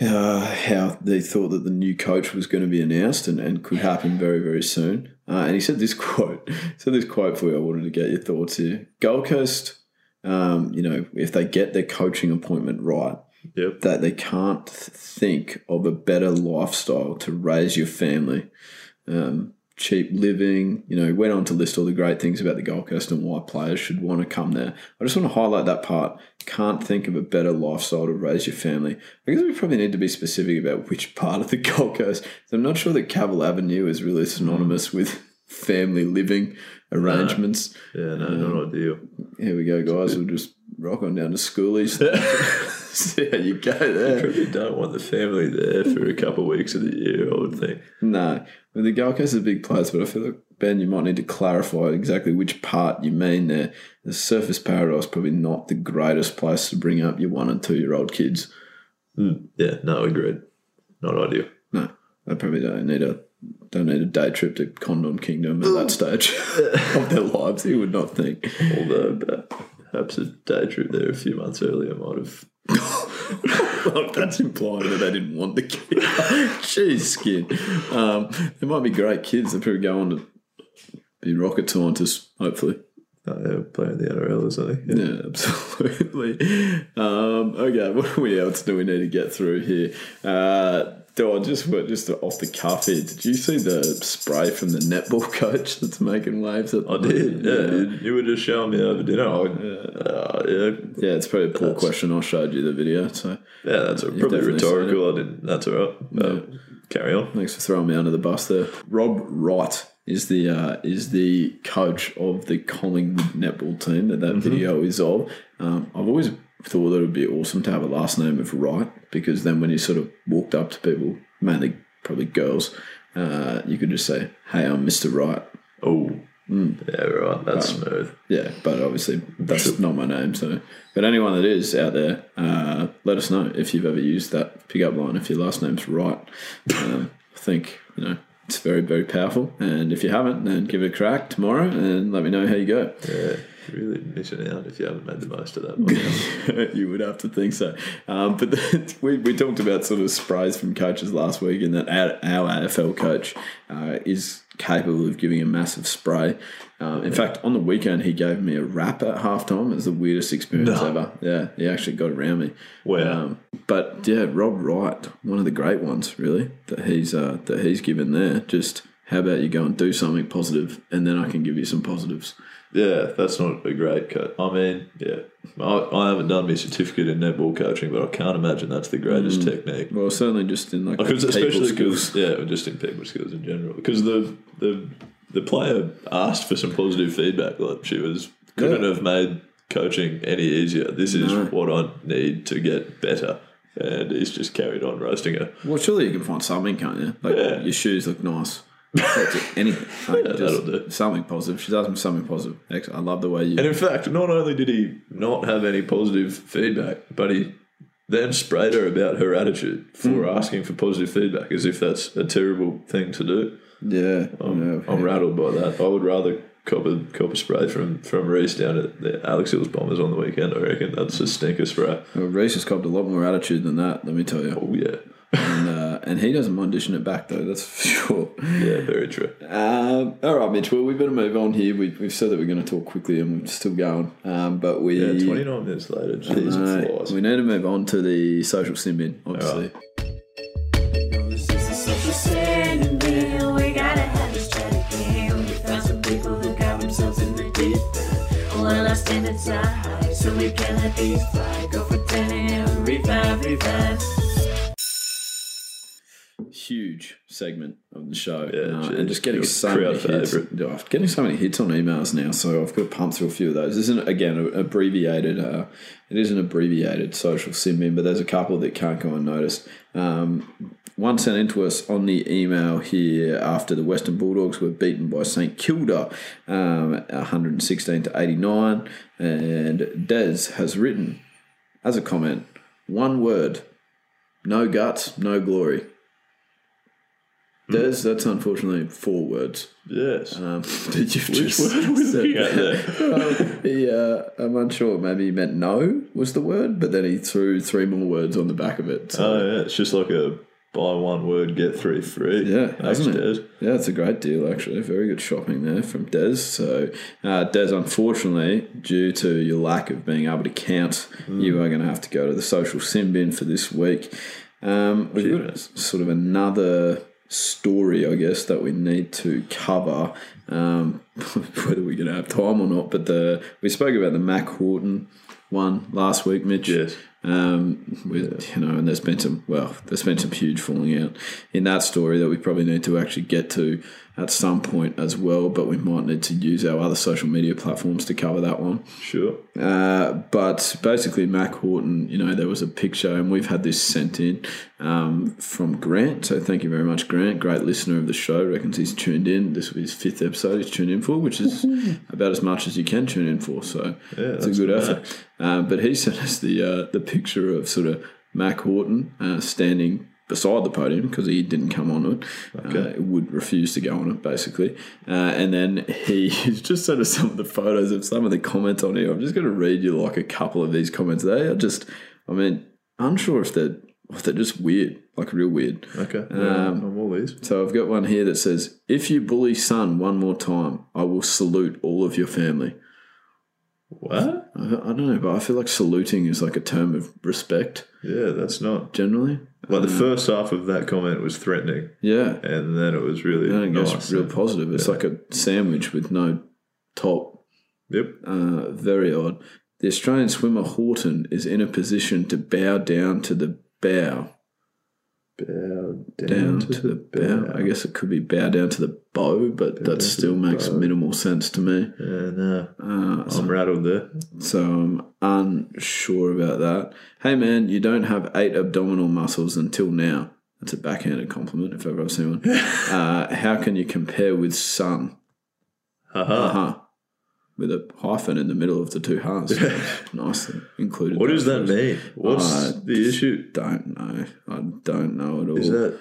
[SPEAKER 3] uh, how they thought that the new coach was going to be announced and, and could happen very very soon. Uh, and he said this quote. Said this quote for you. I wanted to get your thoughts here. Gold Coast, um, you know, if they get their coaching appointment right,
[SPEAKER 4] Yep.
[SPEAKER 3] that they can't th- think of a better lifestyle to raise your family. Um, cheap living, you know, went on to list all the great things about the Gold Coast and why players should want to come there. I just want to highlight that part. Can't think of a better lifestyle to raise your family. I guess we probably need to be specific about which part of the Gold Coast. So I'm not sure that Cavill Avenue is really synonymous mm. with family living arrangements.
[SPEAKER 4] Yeah, no, not ideal.
[SPEAKER 3] Here we go, guys. We'll just rock on down to schoolies. See how you go there.
[SPEAKER 4] Probably don't want the family there for a couple of weeks of the year, I would think.
[SPEAKER 3] No, well, the Gold Coast is a big place, but I feel like Ben, you might need to clarify exactly which part you mean there. The Surfers Paradise probably not the greatest place to bring up your one and two year old kids. Hmm.
[SPEAKER 4] Yeah, no, agreed. Not ideal.
[SPEAKER 3] No, they probably don't need a don't need a day trip to Condom Kingdom at that stage of their lives. You would not think.
[SPEAKER 4] Although perhaps a day trip there a few months earlier might have.
[SPEAKER 3] Well, that's implying that they didn't want the kid. Jeez, skin. Um, they might be great kids. They probably go on to be rocket scientists, hopefully.
[SPEAKER 4] Uh, yeah, playing the NRL or something. Yeah.
[SPEAKER 3] Yeah, absolutely. Um, okay, what are we else do we need to get through here? Uh, do I just just off the cuff here? Did you see the spray from the netball coach that's making waves? At
[SPEAKER 4] I did. Yeah, you, you were just showing me over dinner. I, uh, yeah,
[SPEAKER 3] yeah. It's probably a poor
[SPEAKER 4] That's-
[SPEAKER 3] question. I showed you the video, so
[SPEAKER 4] yeah, that's
[SPEAKER 3] You've
[SPEAKER 4] probably rhetorical. I didn't. That's all right. Uh, carry on.
[SPEAKER 3] Thanks for throwing me under the bus there. Rob Wright is the uh, is the coach of the Collingwood netball team that that video is of. Um, I've always thought that it would be awesome to have a last name of Wright because then when you sort of walked up to people, mainly probably girls, uh, you could just say, "Hey, I'm Mr. Wright."
[SPEAKER 4] Oh, yeah, right. That's smooth.
[SPEAKER 3] Yeah, but obviously that's not my name. So, but anyone that is out there, uh, let us know if you've ever used that pickup line. If your last name's right, um, I think you know it's very very powerful. And if you haven't, then give it a crack tomorrow and let me know how you go.
[SPEAKER 4] Yeah, really missing out if you haven't made the most of that.
[SPEAKER 3] You would have to think so. Um, but the, we, we talked about sort of sprays from coaches last week, and that our, our AFL coach uh, is capable of giving a massive spray. Um, in fact, on the weekend, he gave me a rap at halftime. It was the weirdest experience
[SPEAKER 4] No.
[SPEAKER 3] ever. Yeah, he actually got around me.
[SPEAKER 4] Wow.
[SPEAKER 3] Um, but yeah, Rob Wright, one of the great ones, really, that he's uh, that he's given there. Just how about you go and do something positive, and then I can give you some positives.
[SPEAKER 4] yeah, that's not a great cut. I mean, yeah, I, I haven't done my certificate in netball coaching, but I can't imagine that's the greatest mm. technique.
[SPEAKER 3] Well, certainly just in like people
[SPEAKER 4] especially
[SPEAKER 3] skills.
[SPEAKER 4] yeah, just in people skills in general. Because the the the player asked for some positive feedback. Like she was couldn't
[SPEAKER 3] Yeah.
[SPEAKER 4] have made coaching any easier. This is
[SPEAKER 3] No.
[SPEAKER 4] what I need to get better. And he's just carried on roasting her.
[SPEAKER 3] Well, surely you can find something, can't you? Like
[SPEAKER 4] Yeah.
[SPEAKER 3] your shoes look nice. Anything, like,
[SPEAKER 4] Yeah, that'll do.
[SPEAKER 3] something positive. She does for something positive. Excellent. I love the way you.
[SPEAKER 4] And in fact, not only did he not have any positive feedback, but he then sprayed her about her attitude for
[SPEAKER 3] Hmm.
[SPEAKER 4] asking for positive feedback, as if that's a terrible thing to do.
[SPEAKER 3] yeah,
[SPEAKER 4] I'm,
[SPEAKER 3] yeah.
[SPEAKER 4] I'm rattled by that. I would rather cop a, cop a spray from, from Reese down at the Alex Hills Bombers on the weekend, I reckon. That's a stinker spray.
[SPEAKER 3] Well, Reese has copped a lot more attitude than that. Let me tell you.
[SPEAKER 4] Oh, yeah.
[SPEAKER 3] And uh, and he doesn't mind dishing it back, though, that's for sure.
[SPEAKER 4] Yeah, very true.
[SPEAKER 3] Um, all right, Mitch, well, we better move on here. We, have said that we're going to talk quickly and we're still going. Um, but we.
[SPEAKER 4] Yeah, 29 minutes later.
[SPEAKER 3] Jesus
[SPEAKER 4] uh, flies.
[SPEAKER 3] We need to move on to the social sin bin, obviously.
[SPEAKER 5] So we can let these fly, go for 10 and revive, revive
[SPEAKER 3] huge segment of the show,
[SPEAKER 4] Yeah,
[SPEAKER 3] uh, and just getting so many hits. Oh, getting so many hits on emails now, so I've got to pump through a few of those. This isn't again an abbreviated. Uh, it is an abbreviated social sin bin, but there's a couple that can't go unnoticed. Um, one sent in to us on the email here after the Western Bulldogs were beaten by St Kilda, um, 116 to 89, and Des has written as a comment, one word, no guts, no glory. Des, that's unfortunately four words.
[SPEAKER 4] Yes.
[SPEAKER 3] Um, that you've
[SPEAKER 4] Which
[SPEAKER 3] just
[SPEAKER 4] word are we looking at there?
[SPEAKER 3] Um, he, uh, I'm unsure. Maybe he meant no was the word, but then he threw three more words on the back of it. So,
[SPEAKER 4] Oh yeah, it's just like a buy one word get three free.
[SPEAKER 3] yeah,
[SPEAKER 4] Thanks,
[SPEAKER 3] hasn't it?
[SPEAKER 4] Des.
[SPEAKER 3] Yeah, it's a great deal actually. Very good shopping there from Des. So, uh, Des, unfortunately, due to your lack of being able to count,
[SPEAKER 4] Mm.
[SPEAKER 3] you are going to have to go to the social sin bin for this week. Um, we've got sort of another story, I guess, that we need to cover. Um, whether we're going to have time or not, but the we spoke about the Mack Horton one last week, Mitch.
[SPEAKER 4] Yes.
[SPEAKER 3] Um, with you know, and there's been some well, there's been some huge falling out in that story that we probably need to actually get to at some point as well. But we might need to use our other social media platforms to cover that one.
[SPEAKER 4] Sure.
[SPEAKER 3] Uh, but basically, Mack Horton, you know, there was a picture, and we've had this sent in um, from Grant. So thank you very much, Grant. Great listener of the show. Reckons he's tuned in. This will be his fifth episode he's tuned in for, which is about as much as you can tune in for. So
[SPEAKER 4] Yeah,
[SPEAKER 3] it's a good effort. Um, but he sent us the uh, the picture of sort of Mack Horton uh, standing beside the podium because he didn't come on it.
[SPEAKER 4] Okay.
[SPEAKER 3] Uh, would refuse to go on it, basically. Uh, and then he he's just sent us some of the photos of some of the comments on here. I'm just going to read you like a couple of these comments. They are just, I mean, unsure if they're, if they're just weird, like real weird.
[SPEAKER 4] Okay.
[SPEAKER 3] Um,
[SPEAKER 4] I'm all ears.
[SPEAKER 3] So I've got one here that says, If you bully son one more time, I will salute all of your family.
[SPEAKER 4] What?
[SPEAKER 3] I, I don't know, but I feel like saluting is like a term of respect
[SPEAKER 4] Yeah, that's not.
[SPEAKER 3] generally.
[SPEAKER 4] Like the
[SPEAKER 3] Um,
[SPEAKER 4] first half of that comment was threatening,
[SPEAKER 3] Yeah.
[SPEAKER 4] and then it was really
[SPEAKER 3] I think
[SPEAKER 4] nice.
[SPEAKER 3] real positive. It's
[SPEAKER 4] Yeah.
[SPEAKER 3] like a sandwich with no top.
[SPEAKER 4] Yep.
[SPEAKER 3] Uh, very odd. The Australian swimmer Horton is in a position to bow down to the bow.
[SPEAKER 4] Bow down,
[SPEAKER 3] Down, to, the bow. I guess it could be bow down to the bow, but
[SPEAKER 4] down
[SPEAKER 3] that still makes
[SPEAKER 4] bow.
[SPEAKER 3] minimal sense to me.
[SPEAKER 4] Yeah, no.
[SPEAKER 3] Uh, so,
[SPEAKER 4] I'm rattled there.
[SPEAKER 3] so I'm unsure about that. Hey man, you don't have eight abdominal muscles until now. That's a backhanded compliment if ever I've seen one. uh, how can you compare with Sun? Uh huh. With a hyphen in the middle of the two hearts. Nicely included.
[SPEAKER 4] What does that mean? What's
[SPEAKER 3] Uh,
[SPEAKER 4] the issue?
[SPEAKER 3] Don't know. I don't know at all.
[SPEAKER 4] Is that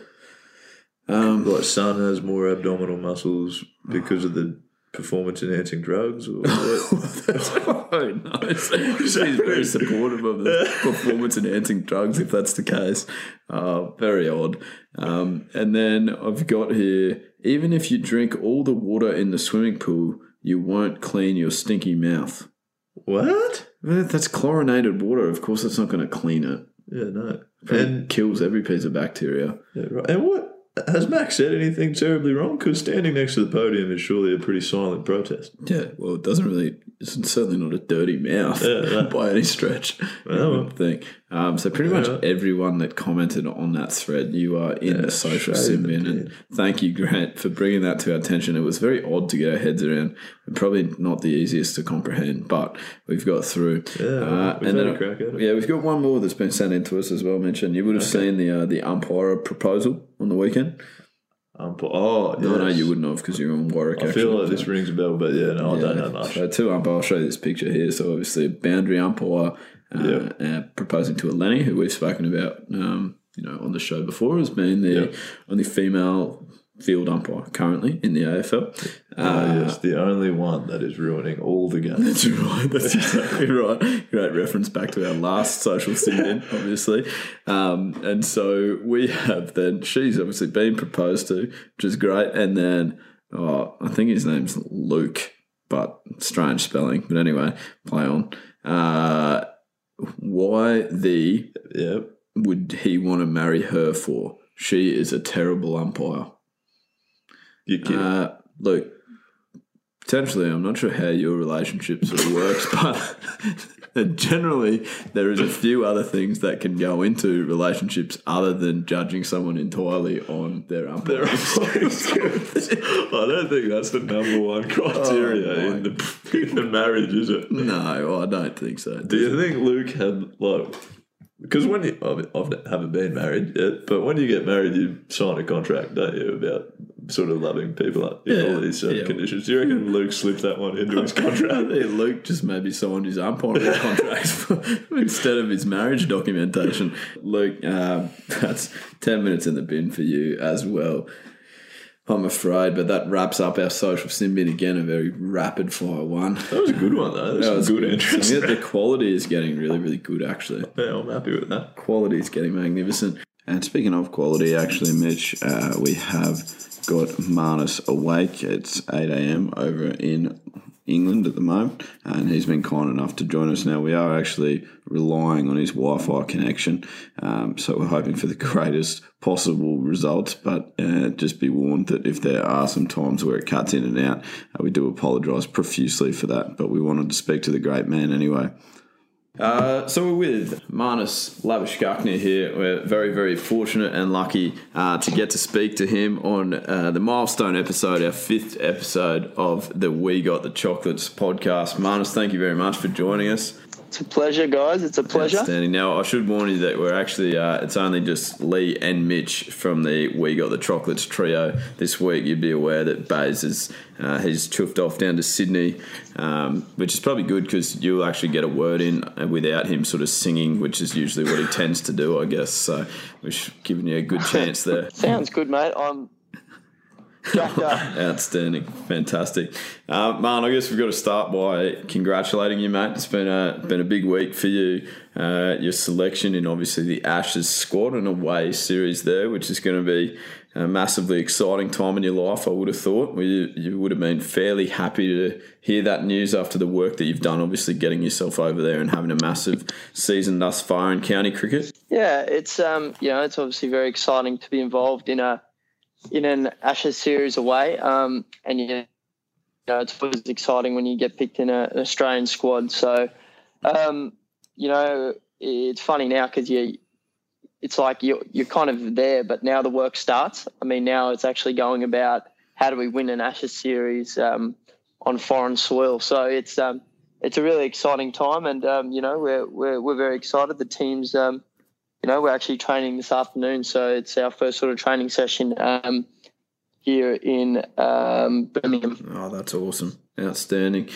[SPEAKER 3] um,
[SPEAKER 4] like Sun has more abdominal muscles because of the performance enhancing drugs? Or what?
[SPEAKER 3] that's oh, no. She's very supportive of the performance enhancing drugs, if that's the case. Uh, very odd. Um, and then I've got here even if you drink all the water in the swimming pool, you won't clean your stinky mouth.
[SPEAKER 4] what?
[SPEAKER 3] That's chlorinated water. Of course, that's not going to clean it.
[SPEAKER 4] Yeah, no.
[SPEAKER 3] It
[SPEAKER 4] And
[SPEAKER 3] kills every piece of bacteria.
[SPEAKER 4] yeah, right. And what has Max said anything terribly wrong? Because standing next to the podium is surely a pretty silent protest.
[SPEAKER 3] Yeah, well, it doesn't really. It's certainly not a dirty mouth
[SPEAKER 4] Yeah, no.
[SPEAKER 3] by any stretch.
[SPEAKER 4] Well,
[SPEAKER 3] I would think. Um, so pretty much everyone that commented on that thread, you are in
[SPEAKER 4] Yeah,
[SPEAKER 3] the social sin bin, and thank you, Grant, for bringing that to our attention. It was very odd to get our heads around, and probably not the easiest to comprehend, but we've got through.
[SPEAKER 4] Yeah,
[SPEAKER 3] Uh,
[SPEAKER 4] we've
[SPEAKER 3] and then-
[SPEAKER 4] crack at it.
[SPEAKER 3] Yeah, we've got one more that's been sent in to us as well. Mentioned you would have seen the uh, the umpire proposal on the weekend.
[SPEAKER 4] Um, oh,
[SPEAKER 3] No, no, you wouldn't have because you're on Warwick.
[SPEAKER 4] I feel like
[SPEAKER 3] so-
[SPEAKER 4] this rings a bell, but yeah, no, I don't know much.
[SPEAKER 3] So two umpire. I'll show you this picture here. So obviously boundary umpire uh, uh, proposing to Eleni, who we've spoken about, um, you know, on the show before, has been the only female field umpire currently in the AFL.
[SPEAKER 4] Ah,
[SPEAKER 3] Uh,
[SPEAKER 4] yes, the only one that is ruining all the games.
[SPEAKER 3] That's right. That's exactly right. Great reference back to our last social scene, obviously. Um, and so we have then, she's obviously been proposed to, which is great. And then, oh, I think his name's Luke, but strange spelling. But anyway, play on. Uh, why the
[SPEAKER 4] yeah,
[SPEAKER 3] would he want to marry her for? She is a terrible umpire.
[SPEAKER 4] you kidding?
[SPEAKER 3] Uh, Luke, Potentially, I'm not sure how your relationship sort of works, but generally there is a few other things that can go into relationships other than judging someone entirely on their umpiring.
[SPEAKER 4] I don't think that's the number one oh criteria
[SPEAKER 3] Oh,
[SPEAKER 4] in, the, in the marriage, is it?
[SPEAKER 3] no, I don't think so.
[SPEAKER 4] Do you think Luke had like? Because when you, I I haven't been married yet, but when you get married, you sign a contract, don't you, about sort of loving people up in
[SPEAKER 3] Yeah,
[SPEAKER 4] all these certain
[SPEAKER 3] yeah.
[SPEAKER 4] conditions? Do you reckon Luke slipped that one into his
[SPEAKER 3] I
[SPEAKER 4] contract?
[SPEAKER 3] think Luke just maybe signed his umpiring contract instead of his marriage documentation. Luke, um, that's 10 minutes in the bin for you as well. I'm afraid, but that wraps up our social sin bin again, a very rapid fire one.
[SPEAKER 4] That was a good one though. That was
[SPEAKER 3] That was
[SPEAKER 4] good entrance.
[SPEAKER 3] Yeah, the quality is getting really, really good, actually.
[SPEAKER 4] yeah, I'm happy with that.
[SPEAKER 3] Quality is getting magnificent.
[SPEAKER 6] And speaking of quality, actually, Mitch, uh, we have got Marnus awake. It's 8 a.m. over in England at the moment, and he's been kind enough to join us now. We are actually relying on his Wi Fi connection, um, so we're hoping for the greatest possible results. But uh, just be warned that if there are some times where it cuts in and out, uh, we do apologise profusely for that. But we wanted to speak to the great man anyway.
[SPEAKER 3] Uh, so we're with Marnus Labuschagne here. We're very, very fortunate and lucky uh, to get to speak to him on uh, the milestone episode, our fifth episode of the We Got the Chocolates podcast. Marnus, thank you very much for joining us.
[SPEAKER 7] It's a pleasure, guys. It's a pleasure.
[SPEAKER 3] Outstanding. Now, I should warn you that we're actually, uh, it's only just Lee and Mitch from the We Got the Chocolates trio this week. You'd be aware that Bays is, uh, he's chuffed off down to Sydney, um, which is probably good because you'll actually get a word in without him sort of singing, which is usually what he tends to do, I guess. So, we're giving you a good chance there.
[SPEAKER 7] Sounds good, mate. I'm.
[SPEAKER 3] Outstanding, fantastic, uh, man. I guess we've got to start by congratulating you, mate. It's been a been a big week for you. Uh, your selection in obviously the Ashes squad and away series there, which is going to be a massively exciting time in your life. I would have thought. Well, you you would have been fairly happy to hear that news after the work that you've done. Obviously, getting yourself over there and having a massive season thus far in county cricket.
[SPEAKER 7] Yeah, it's um, you know, it's obviously very exciting to be involved in a in an Ashes series away. Um, and yeah you know, it's always exciting when you get picked in a, an Australian squad. So, um, you know, it's funny now because you, it's like you're you're kind of there, but now the work starts. I mean, now it's actually going about how do we win an Ashes series um, on foreign soil. So it's um, it's a really exciting time, and um, you know, we're we're we're very excited. The team's um, you know, we're actually training this afternoon, so it's our first sort of training session um, here in um, Birmingham.
[SPEAKER 3] Oh, that's awesome. Outstanding.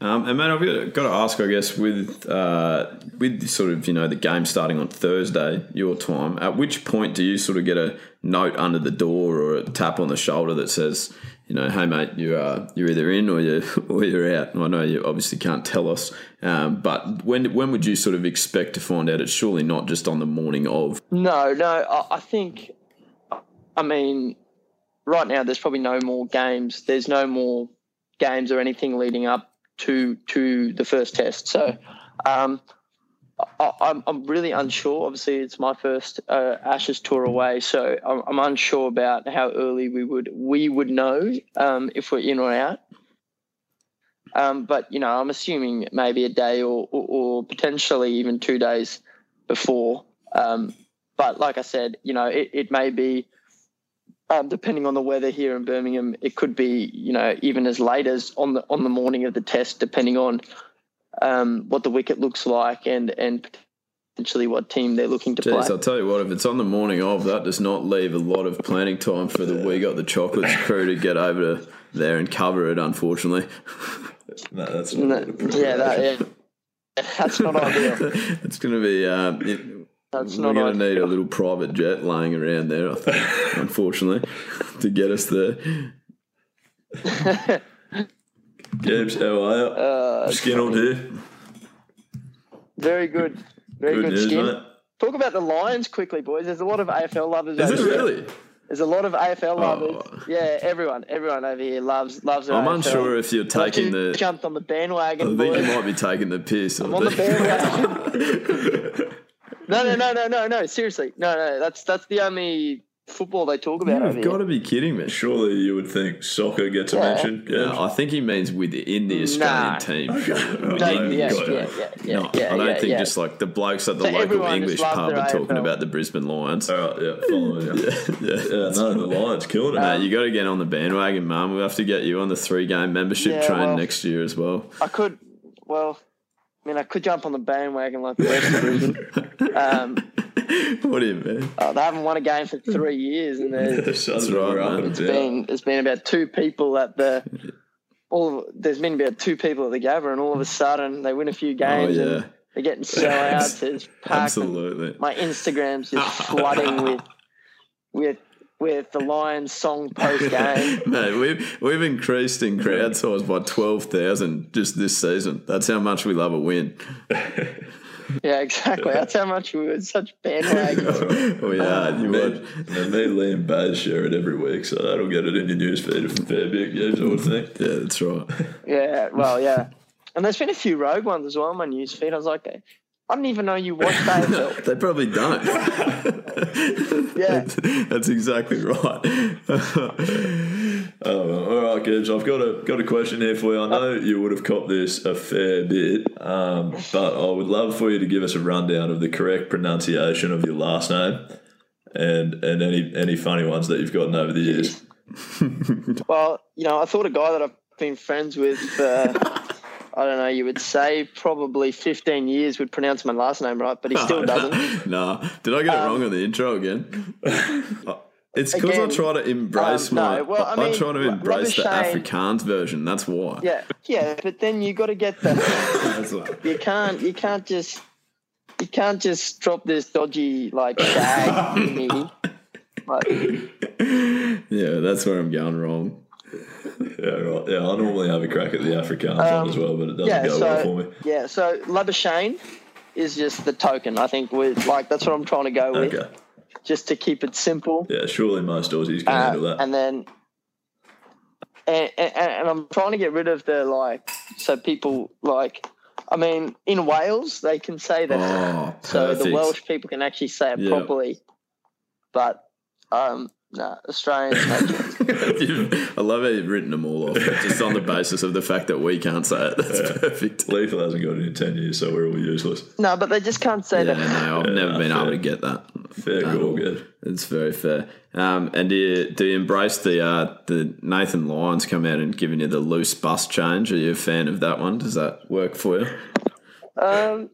[SPEAKER 3] Um, and man, I've got, to ask, I guess, with uh, with sort of you know the game starting on Thursday, your time. At which point do you sort of get a note under the door or a tap on the shoulder that says, you know, hey mate, you are you're either in or you or you're out. And I know you obviously can't tell us, um, but when when would you sort of expect to find out? It's surely not just on the morning of.
[SPEAKER 7] No, no, I think, I mean, right now there's probably no more games. There's no more games or anything leading up to to the first test. So, um, I, I'm I'm really unsure. Obviously, it's my first uh, Ashes tour away, so I'm, I'm unsure about how early we would we would know um, if we're in or out. Um, but you know, I'm assuming maybe a day or, or, or potentially even two days before. Um, but like I said, you know, it, it may be um, depending on the weather here in Birmingham. It could be, you know, even as late as on the on the morning of the test, depending on um, what the wicket looks like and and potentially what team they're looking to
[SPEAKER 3] Jeez,
[SPEAKER 7] play.
[SPEAKER 3] I'll tell you what, if it's on the morning of, that does not leave a lot of planning time for the We Got the Chocolates crew to get over to there and cover it, unfortunately.
[SPEAKER 4] No, that's
[SPEAKER 7] No, yeah, that, yeah, that's not ideal.
[SPEAKER 3] it's going to be. Um, it,
[SPEAKER 7] That's
[SPEAKER 3] we're
[SPEAKER 7] not
[SPEAKER 3] going to need a little private jet laying around there, I think, unfortunately, to get us there.
[SPEAKER 4] Gibbs, how are you?
[SPEAKER 7] Uh,
[SPEAKER 4] Skin on here.
[SPEAKER 7] very good, very
[SPEAKER 4] Good
[SPEAKER 7] good,
[SPEAKER 4] news,
[SPEAKER 7] skin.
[SPEAKER 4] mate.
[SPEAKER 7] Talk about the Lions quickly, boys. There's a lot of AFL lovers.
[SPEAKER 3] Is it really?
[SPEAKER 7] There's a lot of AFL lovers.
[SPEAKER 3] Oh.
[SPEAKER 7] Yeah, everyone, everyone over here loves loves.
[SPEAKER 3] I'm
[SPEAKER 7] AFL.
[SPEAKER 3] unsure if you're taking the.
[SPEAKER 7] jumped on the bandwagon.
[SPEAKER 3] I think you might be taking the piss.
[SPEAKER 7] I'm on the bandwagon. no, no, no, no, no, no. Seriously, no, no. That's that's the only football they talk about
[SPEAKER 3] You've got to be kidding me.
[SPEAKER 4] Surely you would think soccer gets a
[SPEAKER 7] Yeah.
[SPEAKER 4] mention. Yeah,
[SPEAKER 3] I think he means within the Australian
[SPEAKER 7] Nah.
[SPEAKER 3] team.
[SPEAKER 4] Okay.
[SPEAKER 7] No, yeah, yeah, yeah, yeah,
[SPEAKER 3] No,
[SPEAKER 7] yeah,
[SPEAKER 3] I don't
[SPEAKER 7] yeah,
[SPEAKER 3] think
[SPEAKER 7] yeah.
[SPEAKER 3] just like the blokes at the
[SPEAKER 7] So
[SPEAKER 3] local English pub are talking
[SPEAKER 7] AFL.
[SPEAKER 3] about the Brisbane Lions.
[SPEAKER 4] All right, yeah, following you.
[SPEAKER 3] Yeah, yeah.
[SPEAKER 4] Yeah, no, the Lions killing it.
[SPEAKER 3] Mate, you got to get on the bandwagon, Mum. We'll have to get you on the three game membership
[SPEAKER 7] Yeah,
[SPEAKER 3] train
[SPEAKER 7] well-
[SPEAKER 3] next year as well.
[SPEAKER 7] I could, well, I mean, I could jump on the bandwagon like the rest of Brisbane. Um,
[SPEAKER 3] what do you mean?
[SPEAKER 7] uh, they haven't won a game for three years, and there's
[SPEAKER 4] That's
[SPEAKER 3] right, man.
[SPEAKER 7] it's been there's been about two people at the all there's been about two people at the Gabba, and all of a sudden they win a few games.
[SPEAKER 3] Oh,
[SPEAKER 7] games
[SPEAKER 3] yeah.
[SPEAKER 7] and they're getting sellouts. It's packed. and
[SPEAKER 3] Absolutely.
[SPEAKER 7] My Instagram's just flooding with with with the Lions song post game.
[SPEAKER 3] Mate, we've we've increased in crowd size by twelve thousand just this season. That's how much we love a win.
[SPEAKER 7] Yeah, exactly. That's how much we were such bandwagons.
[SPEAKER 3] we are. Uh, you
[SPEAKER 4] Me,
[SPEAKER 3] would.
[SPEAKER 4] and me, Liam Bays share it every week, so that'll get it in your newsfeed a fair bit, yeah, I would think.
[SPEAKER 3] Yeah, that's right.
[SPEAKER 7] Yeah, well, yeah. And there's been a few rogue ones as well on my newsfeed. I was like, I don't even know you watched AFL.
[SPEAKER 3] they probably don't.
[SPEAKER 7] Yeah.
[SPEAKER 3] that's exactly right.
[SPEAKER 4] Oh, all right, kids. I've got a got a question here for you. I know you would have copped this a fair bit, um, but I would love for you to give us a rundown of the correct pronunciation of your last name, and and any any funny ones that you've gotten over the years.
[SPEAKER 7] well, you know, I thought a guy that I've been friends with for, I don't know, you would say probably 15 years would pronounce my last name right, but he still doesn't.
[SPEAKER 3] nah. Did I get it
[SPEAKER 7] Um,
[SPEAKER 3] wrong on the intro again? It's because I try to embrace
[SPEAKER 7] um,
[SPEAKER 3] my.
[SPEAKER 7] no, well, I mean, I,
[SPEAKER 3] try to embrace the
[SPEAKER 7] Shane-
[SPEAKER 3] Afrikaans version. That's why.
[SPEAKER 7] Yeah, yeah, but then you got to get the.
[SPEAKER 3] That's.
[SPEAKER 7] You can't. You can't just. You can't just drop this dodgy like shag in me. Like,
[SPEAKER 3] Yeah, that's where I'm going wrong.
[SPEAKER 4] Yeah, right. Yeah, I normally have a crack at the Afrikaans one
[SPEAKER 7] Um,
[SPEAKER 4] as well, but it doesn't
[SPEAKER 7] yeah,
[SPEAKER 4] go
[SPEAKER 7] so
[SPEAKER 4] well for me.
[SPEAKER 7] yeah, so Labashane is just the token. I think with like that's what I'm trying to go with,
[SPEAKER 4] Okay.
[SPEAKER 7] just to keep it simple.
[SPEAKER 4] Yeah, surely most Aussies can
[SPEAKER 7] Uh,
[SPEAKER 4] handle that.
[SPEAKER 7] and then and, and, and I'm trying to get rid of the like so people like I mean in Wales they can say that
[SPEAKER 3] Oh,
[SPEAKER 7] so the. Welsh people can actually say it
[SPEAKER 3] Yeah.
[SPEAKER 7] properly but um no Australians no chance.
[SPEAKER 3] You- I love how you've written them all off, just on the basis of the fact that we can't say it. That's perfect.
[SPEAKER 4] Lethal hasn't got it in 10 years, so we're all useless.
[SPEAKER 7] no but they just can't say
[SPEAKER 3] Yeah,
[SPEAKER 7] that
[SPEAKER 3] no, I've
[SPEAKER 4] Yeah,
[SPEAKER 3] never been
[SPEAKER 4] fair.
[SPEAKER 3] able to get that.
[SPEAKER 4] Fair
[SPEAKER 3] at
[SPEAKER 4] call,
[SPEAKER 3] all.
[SPEAKER 4] good.
[SPEAKER 3] It's very fair. Um, and do you, do you embrace the uh, the Nathan Lyon's come out and giving you the loose bus change? Are you a fan of that one? Does that work for you?
[SPEAKER 7] um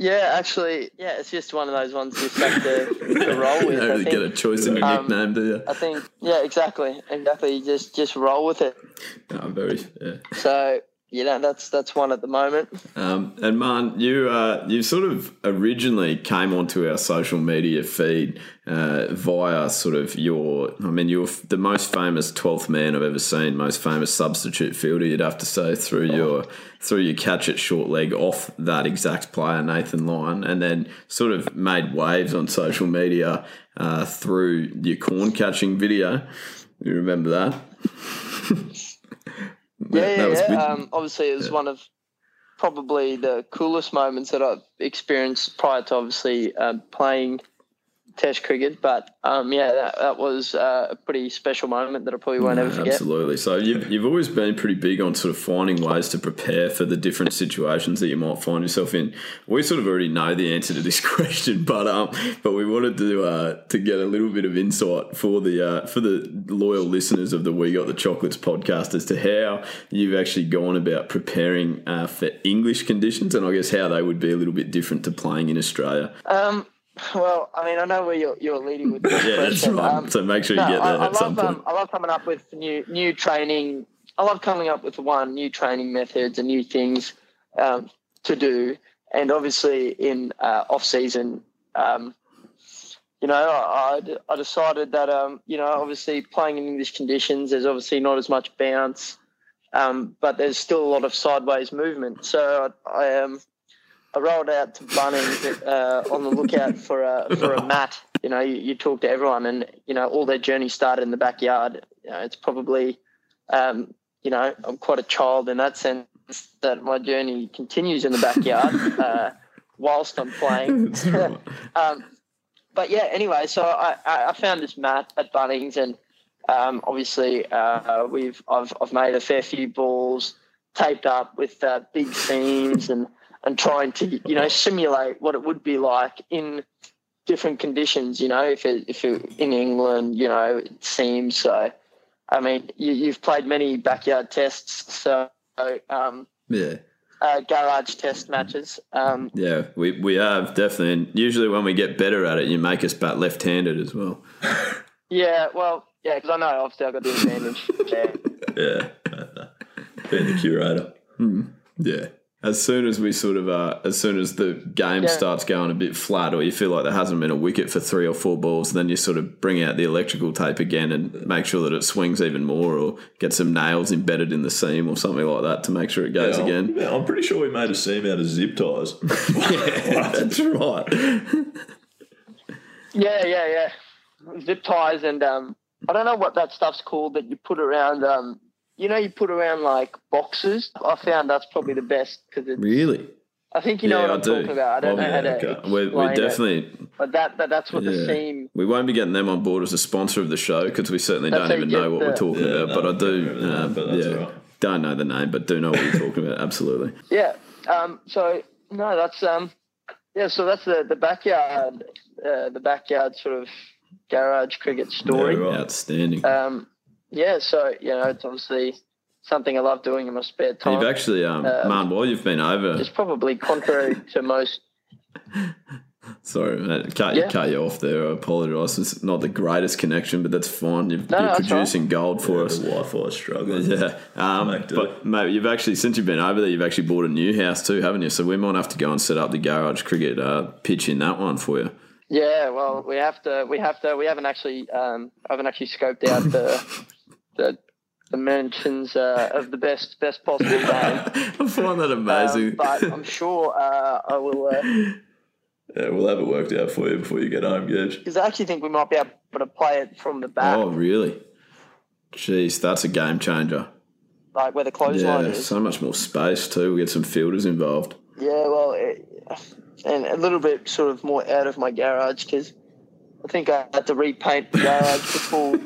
[SPEAKER 7] yeah actually yeah it's just one of those ones you just have to, to roll
[SPEAKER 3] You
[SPEAKER 7] with
[SPEAKER 3] don't
[SPEAKER 7] I
[SPEAKER 3] really get a choice in your
[SPEAKER 7] Um,
[SPEAKER 3] nickname, do you?
[SPEAKER 7] I think yeah exactly exactly you just just roll with it
[SPEAKER 3] No, very. Yeah.
[SPEAKER 7] so you know that's that's one at the moment
[SPEAKER 3] Um, and Man, you uh, you sort of originally came onto our social media feed uh, via sort of your. I mean, you're the most famous twelfth man I've ever seen, most famous substitute fielder. You'd have to say through your through your catch at short leg off that exact player Nathan Lyon, and then sort of made waves on social media uh, through your corn catching video. You remember that?
[SPEAKER 7] Yeah, yeah,
[SPEAKER 3] was
[SPEAKER 7] yeah. Um, obviously, it was one of probably the coolest moments that I've experienced prior to obviously um, playing Test cricket. But um, yeah, that, that was uh, a pretty special moment that I probably won't ever
[SPEAKER 3] No,
[SPEAKER 7] forget.
[SPEAKER 3] Absolutely. So you've, you've always been pretty big on sort of finding ways to prepare for the different situations that you might find yourself in. We sort of already know the answer to this question, but um, but we wanted to uh, to get a little bit of insight for the uh, for the loyal listeners of the We Got the Chocolates podcast as to how you've actually gone about preparing uh, for English conditions, and I guess how they would be a little bit different to playing in Australia.
[SPEAKER 7] Um, well, I mean, I know where you're, you're leading with this
[SPEAKER 3] Yeah, that's right.
[SPEAKER 7] Um,
[SPEAKER 3] so make sure you
[SPEAKER 7] no,
[SPEAKER 3] get
[SPEAKER 7] I,
[SPEAKER 3] there
[SPEAKER 7] I
[SPEAKER 3] at some
[SPEAKER 7] love
[SPEAKER 3] point.
[SPEAKER 7] um, I love coming up with new new training. I love coming up with one new training methods and new things um, to do. And obviously, in uh, off season, um, you know, I, I- I decided that um, you know, obviously playing in English conditions, there's obviously not as much bounce, um, but there's still a lot of sideways movement. So I, I um. I rolled out to Bunnings uh, on the lookout for a for a mat. You know, you, you talk to everyone, and you know all their journey started in the backyard. You know, it's probably, um, you know, I'm quite a child in that sense that my journey continues in the backyard uh, whilst I'm playing. Um, but yeah, anyway, so I, I I found this mat at Bunnings, and um, obviously uh, we've I've I've made a fair few balls taped up with uh, big seams and and trying to you know simulate what it would be like in different conditions. You know, if it, if it, in England, you know, it seems so. I mean, you, you've played many backyard tests, so um,
[SPEAKER 3] Yeah.
[SPEAKER 7] uh, garage test matches. Um,
[SPEAKER 3] Yeah, we, we have definitely. And usually when we get better at it, you make us bat left handed as well.
[SPEAKER 7] yeah, well, yeah, because I know obviously I've got the advantage. there.
[SPEAKER 4] Yeah. Being the curator.
[SPEAKER 3] Yeah. As soon as we sort of, uh, as soon as the game
[SPEAKER 7] Yeah.
[SPEAKER 3] starts going a bit flat, or you feel like there hasn't been a wicket for three or four balls, then you sort of bring out the electrical tape again and make sure that it swings even more, or get some nails embedded in the seam or something like that to make sure it goes
[SPEAKER 4] Yeah, I'm-
[SPEAKER 3] again.
[SPEAKER 4] yeah, I'm pretty sure we made a seam out of zip ties.
[SPEAKER 3] yeah, that's right.
[SPEAKER 7] Yeah, yeah, yeah. Zip ties and um, I don't know what that stuff's called that you put around. Um, you know, you put around like boxes. I found that's probably the best because it's.
[SPEAKER 3] Really?
[SPEAKER 7] I think you know what I'm talking about. I don't
[SPEAKER 3] Well,
[SPEAKER 7] know how to.
[SPEAKER 4] okay.
[SPEAKER 3] We're, we're
[SPEAKER 7] explain it,
[SPEAKER 3] definitely
[SPEAKER 7] but that, that that's what the
[SPEAKER 3] Yeah.
[SPEAKER 7] seam.
[SPEAKER 3] We won't be getting them on board as a sponsor of the show because we certainly
[SPEAKER 7] That's
[SPEAKER 3] don't even know
[SPEAKER 7] get
[SPEAKER 3] what we're talking
[SPEAKER 4] Yeah,
[SPEAKER 3] about.
[SPEAKER 4] no,
[SPEAKER 3] but I
[SPEAKER 4] I
[SPEAKER 3] do,
[SPEAKER 4] don't
[SPEAKER 3] uh,
[SPEAKER 4] that, but that's
[SPEAKER 3] yeah,
[SPEAKER 4] all right.
[SPEAKER 3] don't know the name, but do know what you're talking about. Absolutely.
[SPEAKER 7] Yeah. Um. So no, that's um. Yeah. So that's the the backyard, uh, the backyard sort of garage cricket story.
[SPEAKER 4] Yeah, right.
[SPEAKER 3] Outstanding.
[SPEAKER 7] Um. Yeah. So you know, it's obviously something I love doing in my spare time.
[SPEAKER 3] you've actually, um,
[SPEAKER 7] uh,
[SPEAKER 3] man, while you've been over,
[SPEAKER 7] It's probably contrary to most.
[SPEAKER 3] sorry, mate, cut,
[SPEAKER 7] Yeah.
[SPEAKER 3] cut you off there. I apologise. It's not the greatest connection, but that's fine. You've,
[SPEAKER 7] No, no,
[SPEAKER 3] you're
[SPEAKER 7] that's
[SPEAKER 3] producing gold for
[SPEAKER 4] Yeah,
[SPEAKER 3] us.
[SPEAKER 4] the Wi-Fi struggling.
[SPEAKER 3] Yeah, um,
[SPEAKER 4] Make do.
[SPEAKER 3] but mate, you've actually since you've been over there, you've actually bought a new house too, haven't you? So we might have to go and set up the garage cricket uh, pitch in that one for you.
[SPEAKER 7] Yeah, well, we have to. We have to. We haven't actually. Um, I haven't actually scoped out the the dimensions uh, of the best best possible game.
[SPEAKER 3] I find that amazing.
[SPEAKER 7] Um, but I'm sure uh, I will. Uh,
[SPEAKER 4] Yeah, we'll have it worked out for you before you get home, Gage.
[SPEAKER 7] because I actually think we might be able to play it from the back,
[SPEAKER 3] oh, really? Jeez, that's a game changer.
[SPEAKER 7] like where the clothesline
[SPEAKER 3] Yeah,
[SPEAKER 7] is.
[SPEAKER 3] so much more space too. We get some fielders involved.
[SPEAKER 7] Yeah, well, it, and a little bit sort of more out of my garage because I think I had to repaint the garage before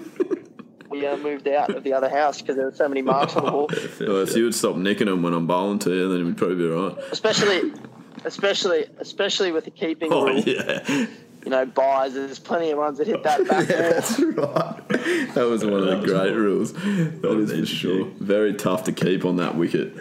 [SPEAKER 7] we uh, moved out of the other house because there were so many marks on the wall.
[SPEAKER 3] Well, if you would stop nicking them when I'm bowling to you, then we'd probably be all right.
[SPEAKER 7] especially especially especially with the keeping
[SPEAKER 3] Oh
[SPEAKER 7] rule.
[SPEAKER 3] yeah,
[SPEAKER 7] You know, buys. There's plenty of ones that hit that back wall.
[SPEAKER 3] that's right. That was one of the great rules. That is for sure. Very tough to keep on that wicket.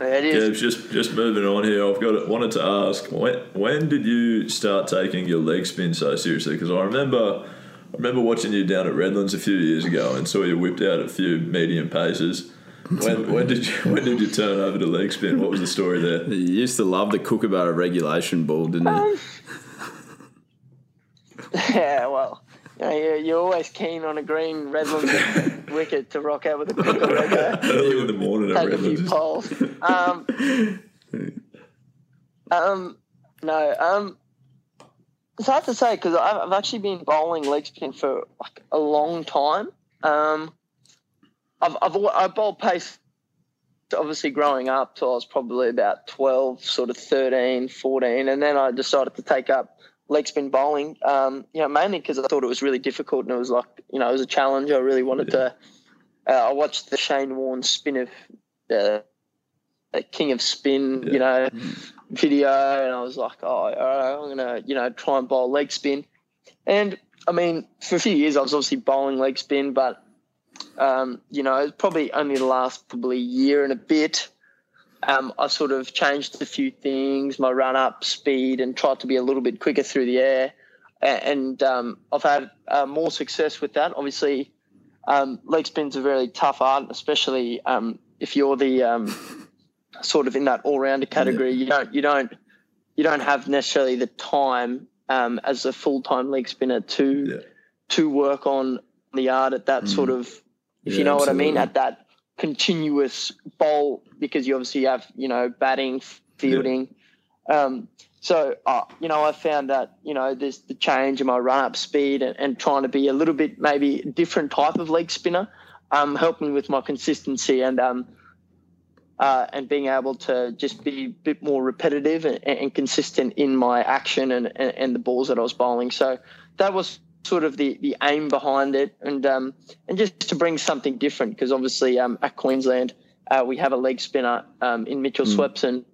[SPEAKER 7] Yeah, it is.
[SPEAKER 4] Gage, just just moving on here. I've got wanted to ask when when did you start taking your leg spin so seriously? Because I remember I remember watching you down at Redlands a few years ago and saw you whipped out a few medium paces. When when did you when did you turn over to leg spin? What was the story there?
[SPEAKER 3] You used to love the Kookaburra regulation ball, didn't you?
[SPEAKER 7] Yeah, well, you know, you're, you're always keen on a green Redlands wicket to rock out with a cooker
[SPEAKER 4] Early in the morning at
[SPEAKER 7] take a few poles. Um, um, no, um, it's hard to say because I've, I've actually been bowling leg spin for like a long time. Um, I've, I've I bowled pace obviously growing up till I was probably about 12, sort of 13, 14, and then I decided to take up leg spin bowling, um, you know, mainly because I thought it was really difficult and it was like, you know, it was a challenge. I really wanted to. Uh, I watched the Shane Warne spin of uh, uh, King of Spin, you know, video, and I was like, oh, all right, I'm gonna, you know, try and bowl leg spin. And I mean, for a few years, I was obviously bowling leg spin, but um, you know, it's probably only the last probably year and a bit. Um, I sort of changed a few things, my run up speed, and tried to be a little bit quicker through the air. And um, I've had uh, more success with that. Obviously, um, leg spin's a very tough art, especially um, if you're the um, sort of in that all rounder category. You don't you don't you don't have necessarily the time um, as a full time leg spinner to
[SPEAKER 4] Yeah.
[SPEAKER 7] to work on the art at that sort of if you
[SPEAKER 3] Yeah,
[SPEAKER 7] know what I mean at that continuous bowl because you obviously have you know batting fielding um, so uh, you know I found that you know there's the change in my run up speed and, and trying to be a little bit maybe different type of leg spinner um, helped me with my consistency and um, uh, and being able to just be a bit more repetitive and, and consistent in my action and, and, and the balls that I was bowling. So that was sort of the the aim behind it, and um, and just to bring something different because obviously um, at Queensland uh, we have a leg spinner um, in Mitchell
[SPEAKER 3] Mm.
[SPEAKER 7] Swepson.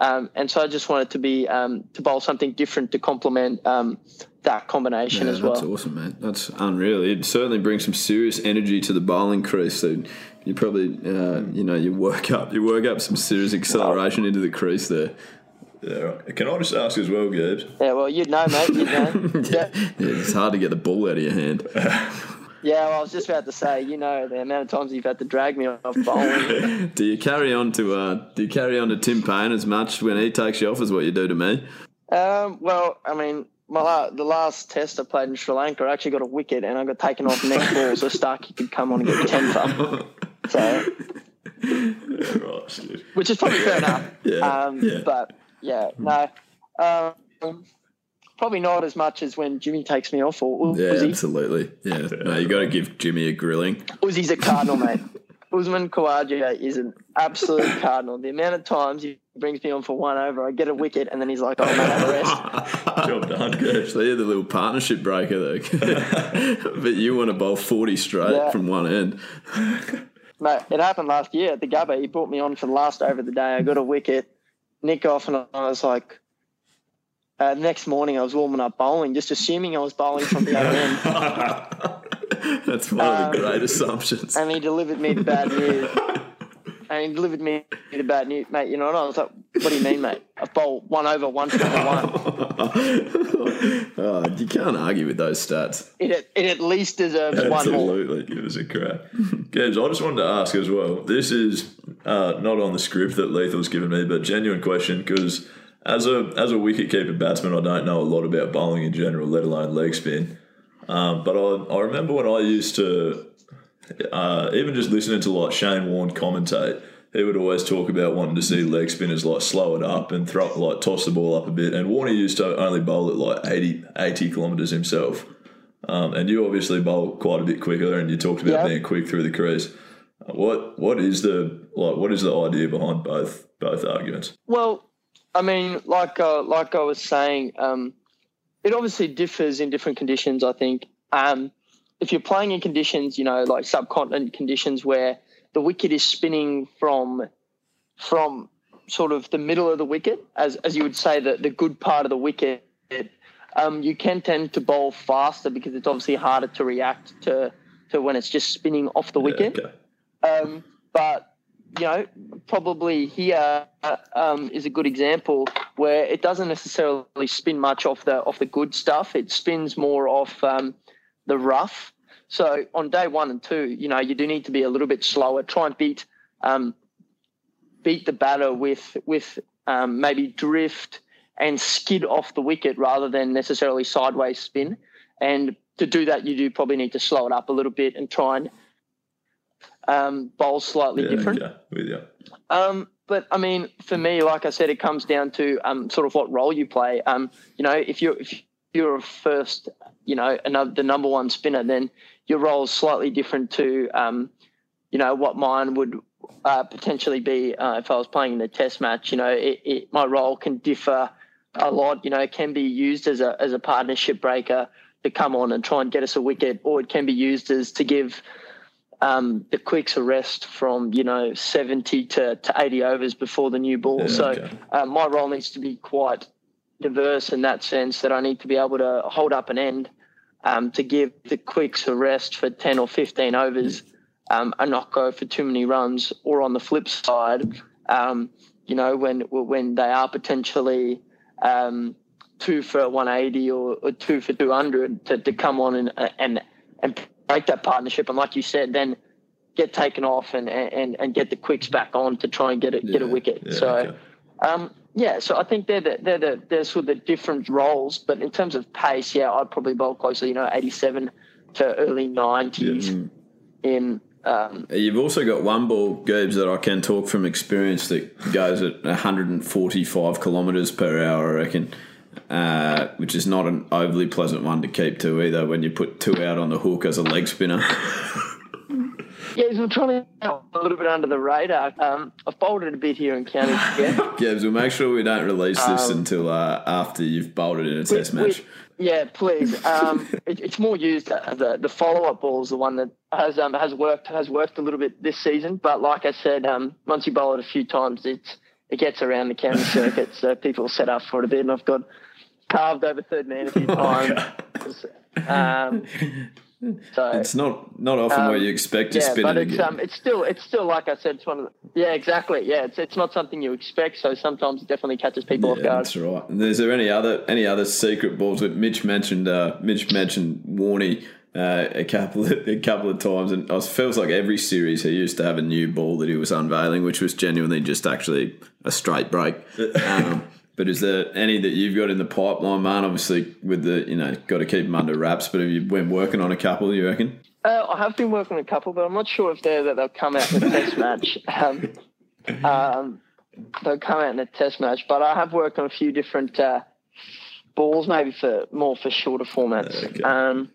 [SPEAKER 7] Um, and so I just wanted to be um, to bowl something different to complement um, that combination
[SPEAKER 3] Yeah,
[SPEAKER 7] as well.
[SPEAKER 3] that's awesome, man. That's unreal. It certainly brings some serious energy to the bowling crease. So you probably, uh, you know, you work up, you work up some serious acceleration into the crease there.
[SPEAKER 4] Yeah, right. Can I just ask as well, Gibbs?
[SPEAKER 7] Yeah, well, you'd know, mate. You'd know.
[SPEAKER 3] yeah.
[SPEAKER 7] yeah.
[SPEAKER 3] yeah, it's hard to get the ball out of your hand.
[SPEAKER 7] Yeah, well, I was just about to say, you know, the amount of times you've had to drag me off bowling.
[SPEAKER 3] Do you carry on to uh, Do you carry on to Tim Paine as much when he takes you off as what you do to me?
[SPEAKER 7] um, well, I mean, my la- the last test I played in Sri Lanka, I actually got a wicket and I got taken off next ball, so Starkey could come on and get ten for. So,
[SPEAKER 4] Yeah, right,
[SPEAKER 7] which is probably fair enough.
[SPEAKER 3] Yeah,
[SPEAKER 7] Um,
[SPEAKER 3] yeah.
[SPEAKER 7] But yeah, no. Um, probably not as much as when Jimmy takes me off or
[SPEAKER 3] Yeah, absolutely. Yeah, no, you got to give Jimmy a grilling.
[SPEAKER 7] Uzi's a cardinal, mate. Usman Khawaja is an absolute cardinal. The amount of times he brings me on for one over, I get a wicket, and then he's like, "Oh, man, have a rest."
[SPEAKER 4] Job done, Gibbs.
[SPEAKER 3] So you're the little partnership breaker though. but you want to bowl 40 straight
[SPEAKER 7] Yeah.
[SPEAKER 3] from one end.
[SPEAKER 7] Mate, it happened last year at the Gabba. He brought me on for the last over of the day. I got a wicket, nick off, and I was like, uh, next morning I was warming up bowling, just assuming I was bowling from the other end.
[SPEAKER 3] That's one of the
[SPEAKER 7] Um,
[SPEAKER 3] great assumptions.
[SPEAKER 7] And he delivered me the bad news. And he delivered me the bad news, mate. You know what? I was like, what do you mean, mate? A bowl one over, one for one.
[SPEAKER 3] oh, you can't argue with those stats.
[SPEAKER 7] It, it at least deserves one more.
[SPEAKER 4] Absolutely, give us a crack. Gibbs, I just wanted to ask as well. This is uh, not on the script that Lethal's given me, but genuine question because as a as a wicketkeeper batsman, I don't know a lot about bowling in general, let alone leg spin. Um, but I, I remember when I used to uh, even just listening to like Shane Warne commentate, he would always talk about wanting to see leg spinners like slow it up and throw like toss the ball up a bit. And Warnie used to only bowl at like 80, 80 kilometres himself. Um, and you obviously bowl quite a bit quicker, and you talked about being quick through the crease. Uh, What what is the like? What is the idea behind both both arguments?
[SPEAKER 7] Well, I mean, like uh, like I was saying, um, it obviously differs in different conditions. I think um, if you're playing in conditions, you know, like subcontinent conditions where the wicket is spinning from from sort of the middle of the wicket, as as you would say, the the good part of the wicket. Um, you can tend to bowl faster because it's obviously harder to react to to when it's just spinning off the wicket.
[SPEAKER 4] Okay.
[SPEAKER 7] Um, but you know, probably here um, is a good example where it doesn't necessarily spin much off the off the good stuff. It spins more off um, the rough. So on day one and two, you know, you do need to be a little bit slower. Try and beat um, beat the batter with with um, maybe drift and skid off the wicket rather than necessarily sideways spin. And to do that, you do probably need to slow it up a little bit and try and um, bowl slightly
[SPEAKER 4] Yeah,
[SPEAKER 7] different.
[SPEAKER 4] okay, with you.
[SPEAKER 7] Um, but I mean, for me, like I said, it comes down to um, sort of what role you play. Um, you know, if you're if you're a first, you know, another, the number one spinner, then your role is slightly different to, um, you know, what mine would uh, potentially be uh, if I was playing in a test match. You know, it, it, my role can differ a lot. You know, it can be used as a as a partnership breaker to come on and try and get us a wicket, or it can be used as to give um, the quicks a rest from you know 70 to, to 80 overs before the new ball.
[SPEAKER 4] Yeah,
[SPEAKER 7] so
[SPEAKER 4] okay.
[SPEAKER 7] uh, my role needs to be quite diverse in that sense that I need to be able to hold up an end um, to give the quicks a rest for 10 or 15 overs um, and not go for too many runs. Or on the flip side, um, you know, when when they are potentially um, two for 180 or, or two for 200 to, to come on and and and break that partnership. And like you said, then get taken off and and, and get the quicks back on to try and get it get a wicket.
[SPEAKER 4] yeah,
[SPEAKER 7] so.
[SPEAKER 4] okay.
[SPEAKER 7] Um, yeah, so I think they're the, they're the they're sort of the different roles, but in terms of pace, yeah, I'd probably bowl closer, you know, eighty seven to early nineties in um,
[SPEAKER 3] You've also got one ball, Goobs, that I can talk from experience that goes at 145 kilometres per hour, I reckon, uh, which is not an overly pleasant one to keep to either when you put two out on the hook as a leg spinner.
[SPEAKER 7] Yeah, we're trying to go a little bit under the radar. Um, I've bolted a bit here in county again.
[SPEAKER 3] Gibbs, we'll make sure we don't release this
[SPEAKER 7] Um,
[SPEAKER 3] until uh, after you've bolted in a test match.
[SPEAKER 7] yeah, please. Um, it, it's more used as a, the follow-up ball is the one that has um, has worked has worked a little bit this season. But like I said, um, once you bowl it a few times, it's it gets around the county circuit, so people set up for it a bit. And I've got carved over third man a few times. Um, so
[SPEAKER 3] It's not not often
[SPEAKER 7] Um,
[SPEAKER 3] where you expect to
[SPEAKER 7] yeah,
[SPEAKER 3] spin
[SPEAKER 7] but
[SPEAKER 3] it
[SPEAKER 7] it's
[SPEAKER 3] again.
[SPEAKER 7] um, it's still it's still like I said, it's one of the, yeah, exactly, yeah, it's it's not something you expect, so sometimes it definitely catches people off guard.
[SPEAKER 3] that's right. And Is there any other any other secret balls that Mitch mentioned? Uh, Mitch mentioned Warney uh, a couple of, a couple of times, and it feels like every series he used to have a new ball that he was unveiling, which was genuinely just actually a straight break. Um, but is there any that you've got in the pipeline, man? Obviously, with the you know, got to keep them under wraps. But have you been working on a couple? You reckon?
[SPEAKER 7] Uh, I have been working on a couple, but I'm not sure if they're that they'll come out in a test match. Um, um, they'll come out in a test match, but I have worked on a few different uh, balls, maybe for more for shorter formats.
[SPEAKER 4] Okay.
[SPEAKER 7] Um,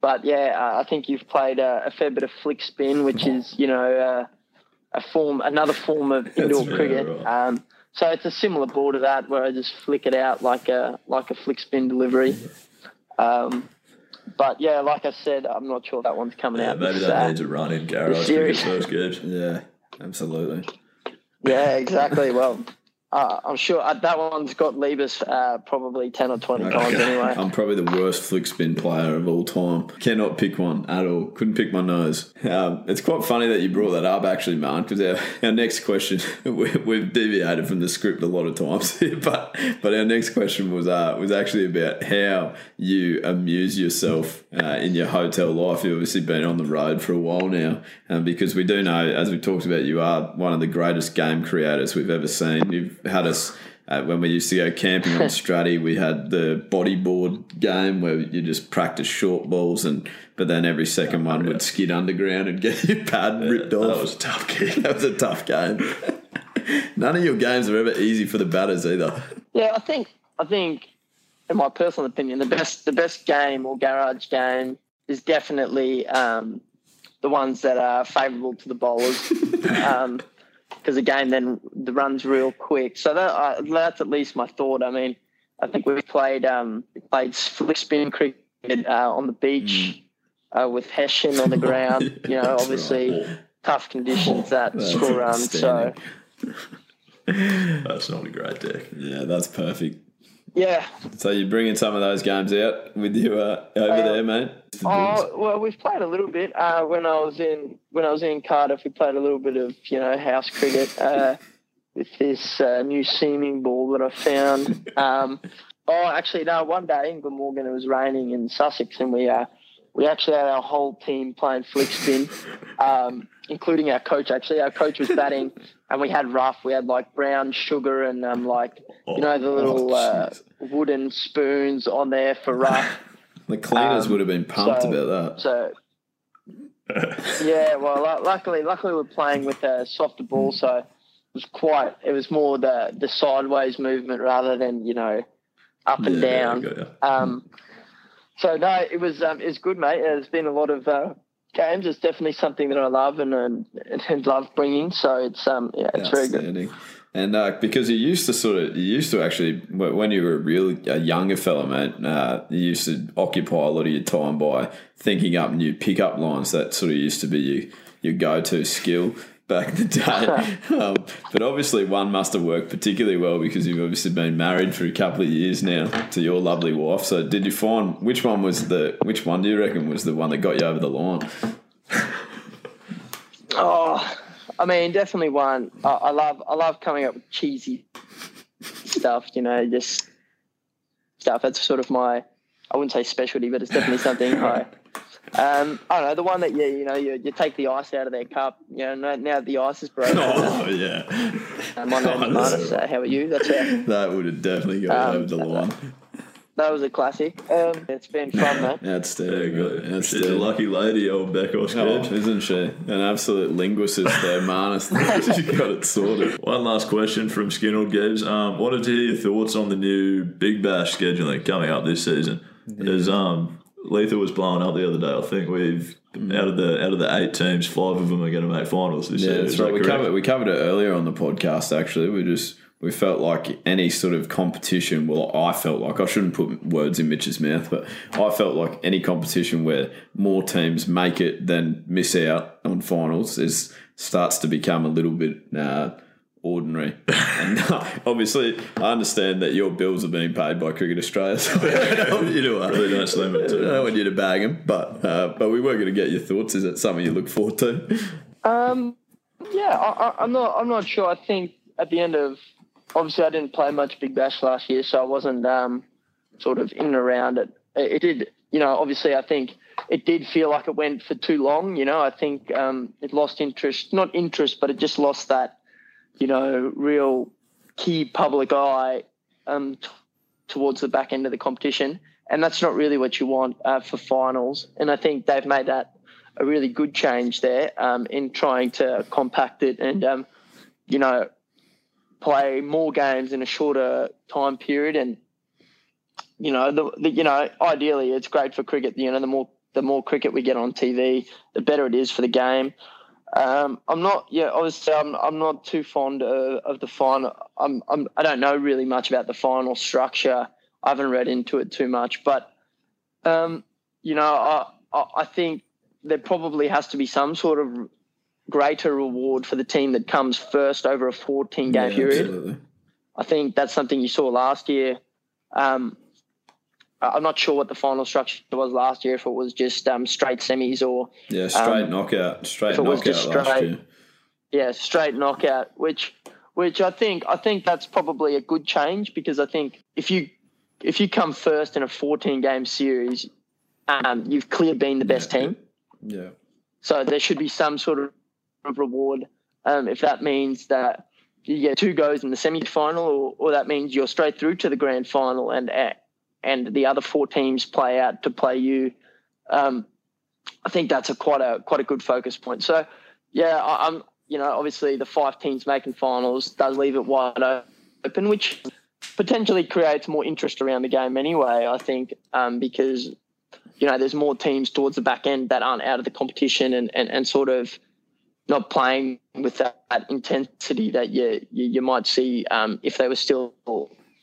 [SPEAKER 7] but yeah, uh, I think you've played uh, a fair bit of flick spin, which is you know uh, a form, another form of indoor cricket.
[SPEAKER 4] right.
[SPEAKER 7] Um, so it's a similar ball to that, where I just flick it out like a like a flick spin delivery. Um, but yeah, like I said, I'm not sure that one's coming
[SPEAKER 4] Yeah,
[SPEAKER 7] out.
[SPEAKER 4] maybe that
[SPEAKER 7] uh,
[SPEAKER 4] needs a run in garage
[SPEAKER 7] series.
[SPEAKER 4] cricket first, Gibbs.
[SPEAKER 3] Yeah, absolutely.
[SPEAKER 7] Yeah, exactly. Well, uh, I'm sure uh, that one's got Liebers uh, probably 10 or 20 times anyway.
[SPEAKER 3] I'm probably the worst flick spin player of all time. Cannot pick one at all. Couldn't pick my nose. Um, it's quite funny that you brought that up, actually, man, because our, our next question, we, we've deviated from the script a lot of times here, but but our next question was uh, was actually about how you amuse yourself uh, in your hotel life. You've obviously been on the road for a while now, um, because we do know, as we talked about, you are one of the greatest game creators we've ever seen. You've had us uh, when we used to go camping on Straddie, we had the bodyboard game where you just practice short balls, and but then every second one would skid underground and get your pad ripped off.
[SPEAKER 4] That was a tough kick.
[SPEAKER 3] that was a tough game. None of your games are ever easy for the batters either.
[SPEAKER 7] Yeah, I think, I think, in my personal opinion, the best the best game or garage game is definitely um, the ones that are favourable to the bowlers. um, because the game then the runs real quick. So that uh, that's at least my thought. I mean, I think we played um, played flick spin cricket uh, on the beach uh, with Hessian on the ground. You know,
[SPEAKER 3] That's
[SPEAKER 7] obviously tough conditions that
[SPEAKER 3] That's
[SPEAKER 7] score runs. So.
[SPEAKER 4] That's not a great deck.
[SPEAKER 3] Yeah, that's perfect.
[SPEAKER 7] Yeah.
[SPEAKER 3] So you're bringing some of those games out with you uh, over
[SPEAKER 7] Uh,
[SPEAKER 3] there, mate.
[SPEAKER 7] Oh well, we've played a little bit. Uh, when I was in when I was in Cardiff, we played a little bit of you know house cricket uh, with this uh, new seaming ball that I found. Um, oh, actually, no. One day in Glamorgan, it was raining in Sussex, and we uh, we actually had our whole team playing flick spin, um, including our coach. Actually, our coach was batting, and we had rough. We had like brown sugar and um, like you know the little
[SPEAKER 3] Oh,
[SPEAKER 7] uh, wooden spoons on there for rough.
[SPEAKER 3] the cleaners
[SPEAKER 7] um,
[SPEAKER 3] would have been pumped
[SPEAKER 7] so-
[SPEAKER 3] about that.
[SPEAKER 7] So yeah, well, lu- luckily, luckily we're playing with a softer ball, so it was quite. It was more the the sideways movement rather than you know up and
[SPEAKER 4] Yeah,
[SPEAKER 7] down.
[SPEAKER 4] got ya.
[SPEAKER 7] Um, so no, it was um, it was good, mate. There's been a lot of uh, games. It's definitely something that I love and and, and love bringing. So it's um yeah, it's very good.
[SPEAKER 3] And uh, because you used to sort of, you used to actually, when you were a real a younger fella, mate, uh, you used to occupy a lot of your time by thinking up new pickup lines. That sort of used to be your, your go to skill back in the day. um, but obviously, one must have worked particularly well because you've obviously been married for a couple of years now to your lovely wife. So, did you find which one was the, which one do you reckon was the one that got you over the line?
[SPEAKER 7] Oh, I mean, definitely one. I, I love I love coming up with cheesy stuff. You know, just stuff. That's sort of my. I wouldn't say specialty, but it's definitely something I. Um, I don't know the one that you you know you, you take the ice out of their cup. You know now, now the ice is broken.
[SPEAKER 3] Oh, yeah.
[SPEAKER 7] My name's
[SPEAKER 3] Oh,
[SPEAKER 7] Marnus. Uh, how are you? That's a,
[SPEAKER 3] That would have definitely gone
[SPEAKER 7] Um,
[SPEAKER 3] over the line.
[SPEAKER 7] that was a classic. Um, it's been fun, mate.
[SPEAKER 4] There
[SPEAKER 3] Outstanding.
[SPEAKER 4] you go. She's a
[SPEAKER 3] Outstanding.
[SPEAKER 4] lucky lady, old Beckos
[SPEAKER 3] Oh,
[SPEAKER 4] Gibbs.
[SPEAKER 3] isn't she? An absolute linguist there, Marnus. she got it sorted.
[SPEAKER 4] One last question from Skinner Gibbs. Um, wanted to hear your thoughts on the new Big Bash scheduling coming up this season. As um, Letha was blowing up the other day, I think we've out of the out of the eight teams, five of them are going to make finals this
[SPEAKER 3] Yeah,
[SPEAKER 4] year.
[SPEAKER 3] that's
[SPEAKER 4] Is
[SPEAKER 3] right.
[SPEAKER 4] that
[SPEAKER 3] We
[SPEAKER 4] correct?
[SPEAKER 3] covered we covered it earlier on the podcast. Actually, we just we felt like any sort of competition. Well, I felt like I shouldn't put words in Mitch's mouth, but I felt like any competition where more teams make it than miss out on finals is starts to become a little bit. Uh, Ordinary, and uh, obviously, I understand that your bills are being paid by Cricket Australia. So I don't want you to, uh,
[SPEAKER 4] Really don't slam it
[SPEAKER 3] I don't want you to bag them, but uh, but we were going to get your thoughts. Is it something you look forward to?
[SPEAKER 7] Um, yeah, I, I, I'm not. I'm not sure. I think at the end of obviously I didn't play much Big Bash last year, so I wasn't um, sort of in and around it. It, it did, you know. Obviously, I think it did feel like it went for too long. You know, I think um, it lost interest. Not interest, but it just lost that, you know, real key public eye um, t- towards the back end of the competition, and that's not really what you want uh, for finals. And I think they've made that a really good change there um, in trying to compact it and um, you know play more games in a shorter time period. And you know the, the you know ideally it's great for cricket. You know the more the more cricket we get on TV the better it is for the game um, I'm not yeah obviously I'm, I'm not too fond of, of the final I'm, I'm I don't know really much about the final structure I haven't read into it too much but um, you know I, I think there probably has to be some sort of greater reward for the team that comes first over a 14 game
[SPEAKER 3] Yeah,
[SPEAKER 7] period.
[SPEAKER 3] absolutely.
[SPEAKER 7] I think that's something you saw last year. Um, I'm not sure what the final structure was last year, if it was just um, straight semis or
[SPEAKER 3] Yeah, straight
[SPEAKER 7] Um,
[SPEAKER 3] knockout, straight knockout last
[SPEAKER 7] straight-
[SPEAKER 3] year.
[SPEAKER 7] yeah, straight knockout, which which I think I think that's probably a good change because I think if you if you come first in a 14 game series, um, you've clearly been the best
[SPEAKER 3] Yeah.
[SPEAKER 7] team.
[SPEAKER 3] Yeah,
[SPEAKER 7] So there should be some sort of reward um, if that means that you get two goes in the semi-final, or, or that means you're straight through to the grand final, and and the other four teams play out to play you. Um, I think that's a quite a quite a good focus point. So yeah, I, I'm you know obviously the five teams making finals does leave it wide open, which potentially creates more interest around the game anyway. I think um, because you know there's more teams towards the back end that aren't out of the competition and and, and sort of not playing with that, that intensity that you, you you might see um, if they were still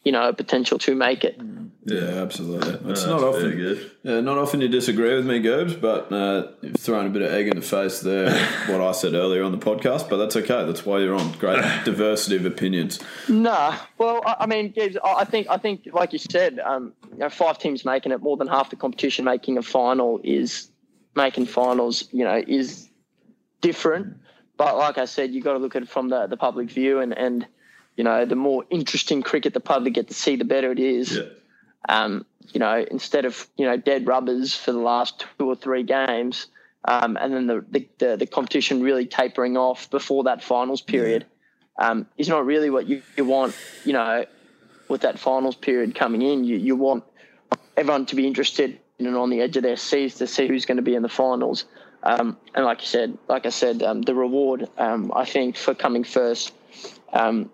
[SPEAKER 7] you know a potential to make it.
[SPEAKER 3] yeah, absolutely. It's
[SPEAKER 4] No,
[SPEAKER 3] not
[SPEAKER 4] that's very
[SPEAKER 3] often. Yeah, not often you disagree with me, Gerbs, but uh, you've thrown a bit of egg in the face there. what I said earlier on the podcast, but that's okay. That's why you're on. Great diversity of opinions.
[SPEAKER 7] Nah, well, I, I mean, Gibbs, I I think I think like you said, um, you know, five teams making it, more than half the competition making a final is making finals. You know, is different. But like I said, you got to look at it from the the public view, and and you know, the more interesting cricket the public get to see, the better it is.
[SPEAKER 4] Yeah.
[SPEAKER 7] um, you know, instead of you know dead rubbers for the last two or three games, um, and then the, the the the competition really tapering off before that finals period, um, is not really what you, you want. You know, with that finals period coming in, you you want everyone to be interested and on the edge of their seats to see who's going to be in the finals. Um, and like you said, like I said, um, the reward um, I think for coming first, um,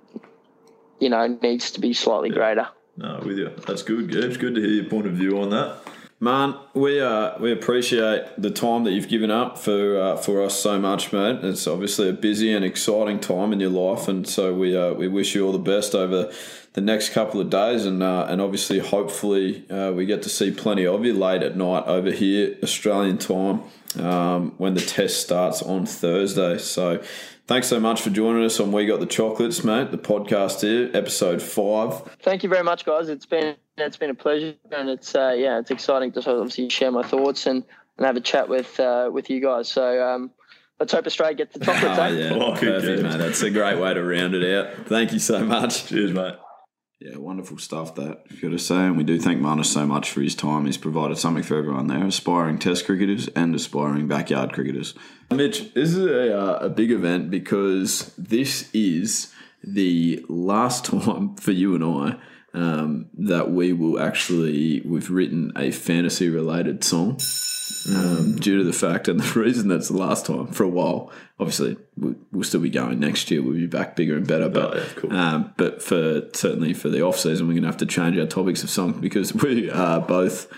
[SPEAKER 7] you know, needs to be slightly greater.
[SPEAKER 4] No, with you. That's good, Gibbs. Good to hear your point of view on that.
[SPEAKER 3] Man, we uh, we appreciate the time that you've given up for uh, for us so much, mate. It's obviously a busy and exciting time in your life, and so we uh, we wish you all the best over the next couple of days, and uh, and obviously, hopefully, uh, we get to see plenty of you late at night over here, Australian time, um, when the test starts on Thursday. So. Thanks so much for joining us on We Got the Chocolates, mate. The podcast here, episode five.
[SPEAKER 7] Thank you very much, guys. It's been it's been a pleasure, and it's uh, yeah, it's exciting to obviously share my thoughts and, and have a chat with uh, with you guys. So um, let's hope Australia gets the chocolates.
[SPEAKER 3] Oh,
[SPEAKER 7] eh?
[SPEAKER 3] yeah,
[SPEAKER 4] Oh,
[SPEAKER 3] perfect, mate. That's a great way to round it out. Thank you so much.
[SPEAKER 4] Cheers, mate.
[SPEAKER 6] Yeah, wonderful stuff that you've got to say. And we do thank Marnus so much for his time. He's provided something for everyone there, aspiring test cricketers and aspiring backyard cricketers.
[SPEAKER 3] Mitch, this is a, uh, a big event because this is the last time for you and I um, that we will actually, we've written a fantasy related song. Um, due to the fact and the reason that's the last time for a while. Obviously, we- we'll still be going next year. We'll be back bigger and better. But
[SPEAKER 4] Oh, yeah, cool.
[SPEAKER 3] um, but for certainly for the off season, we're going to have to change our topics of songs because we are both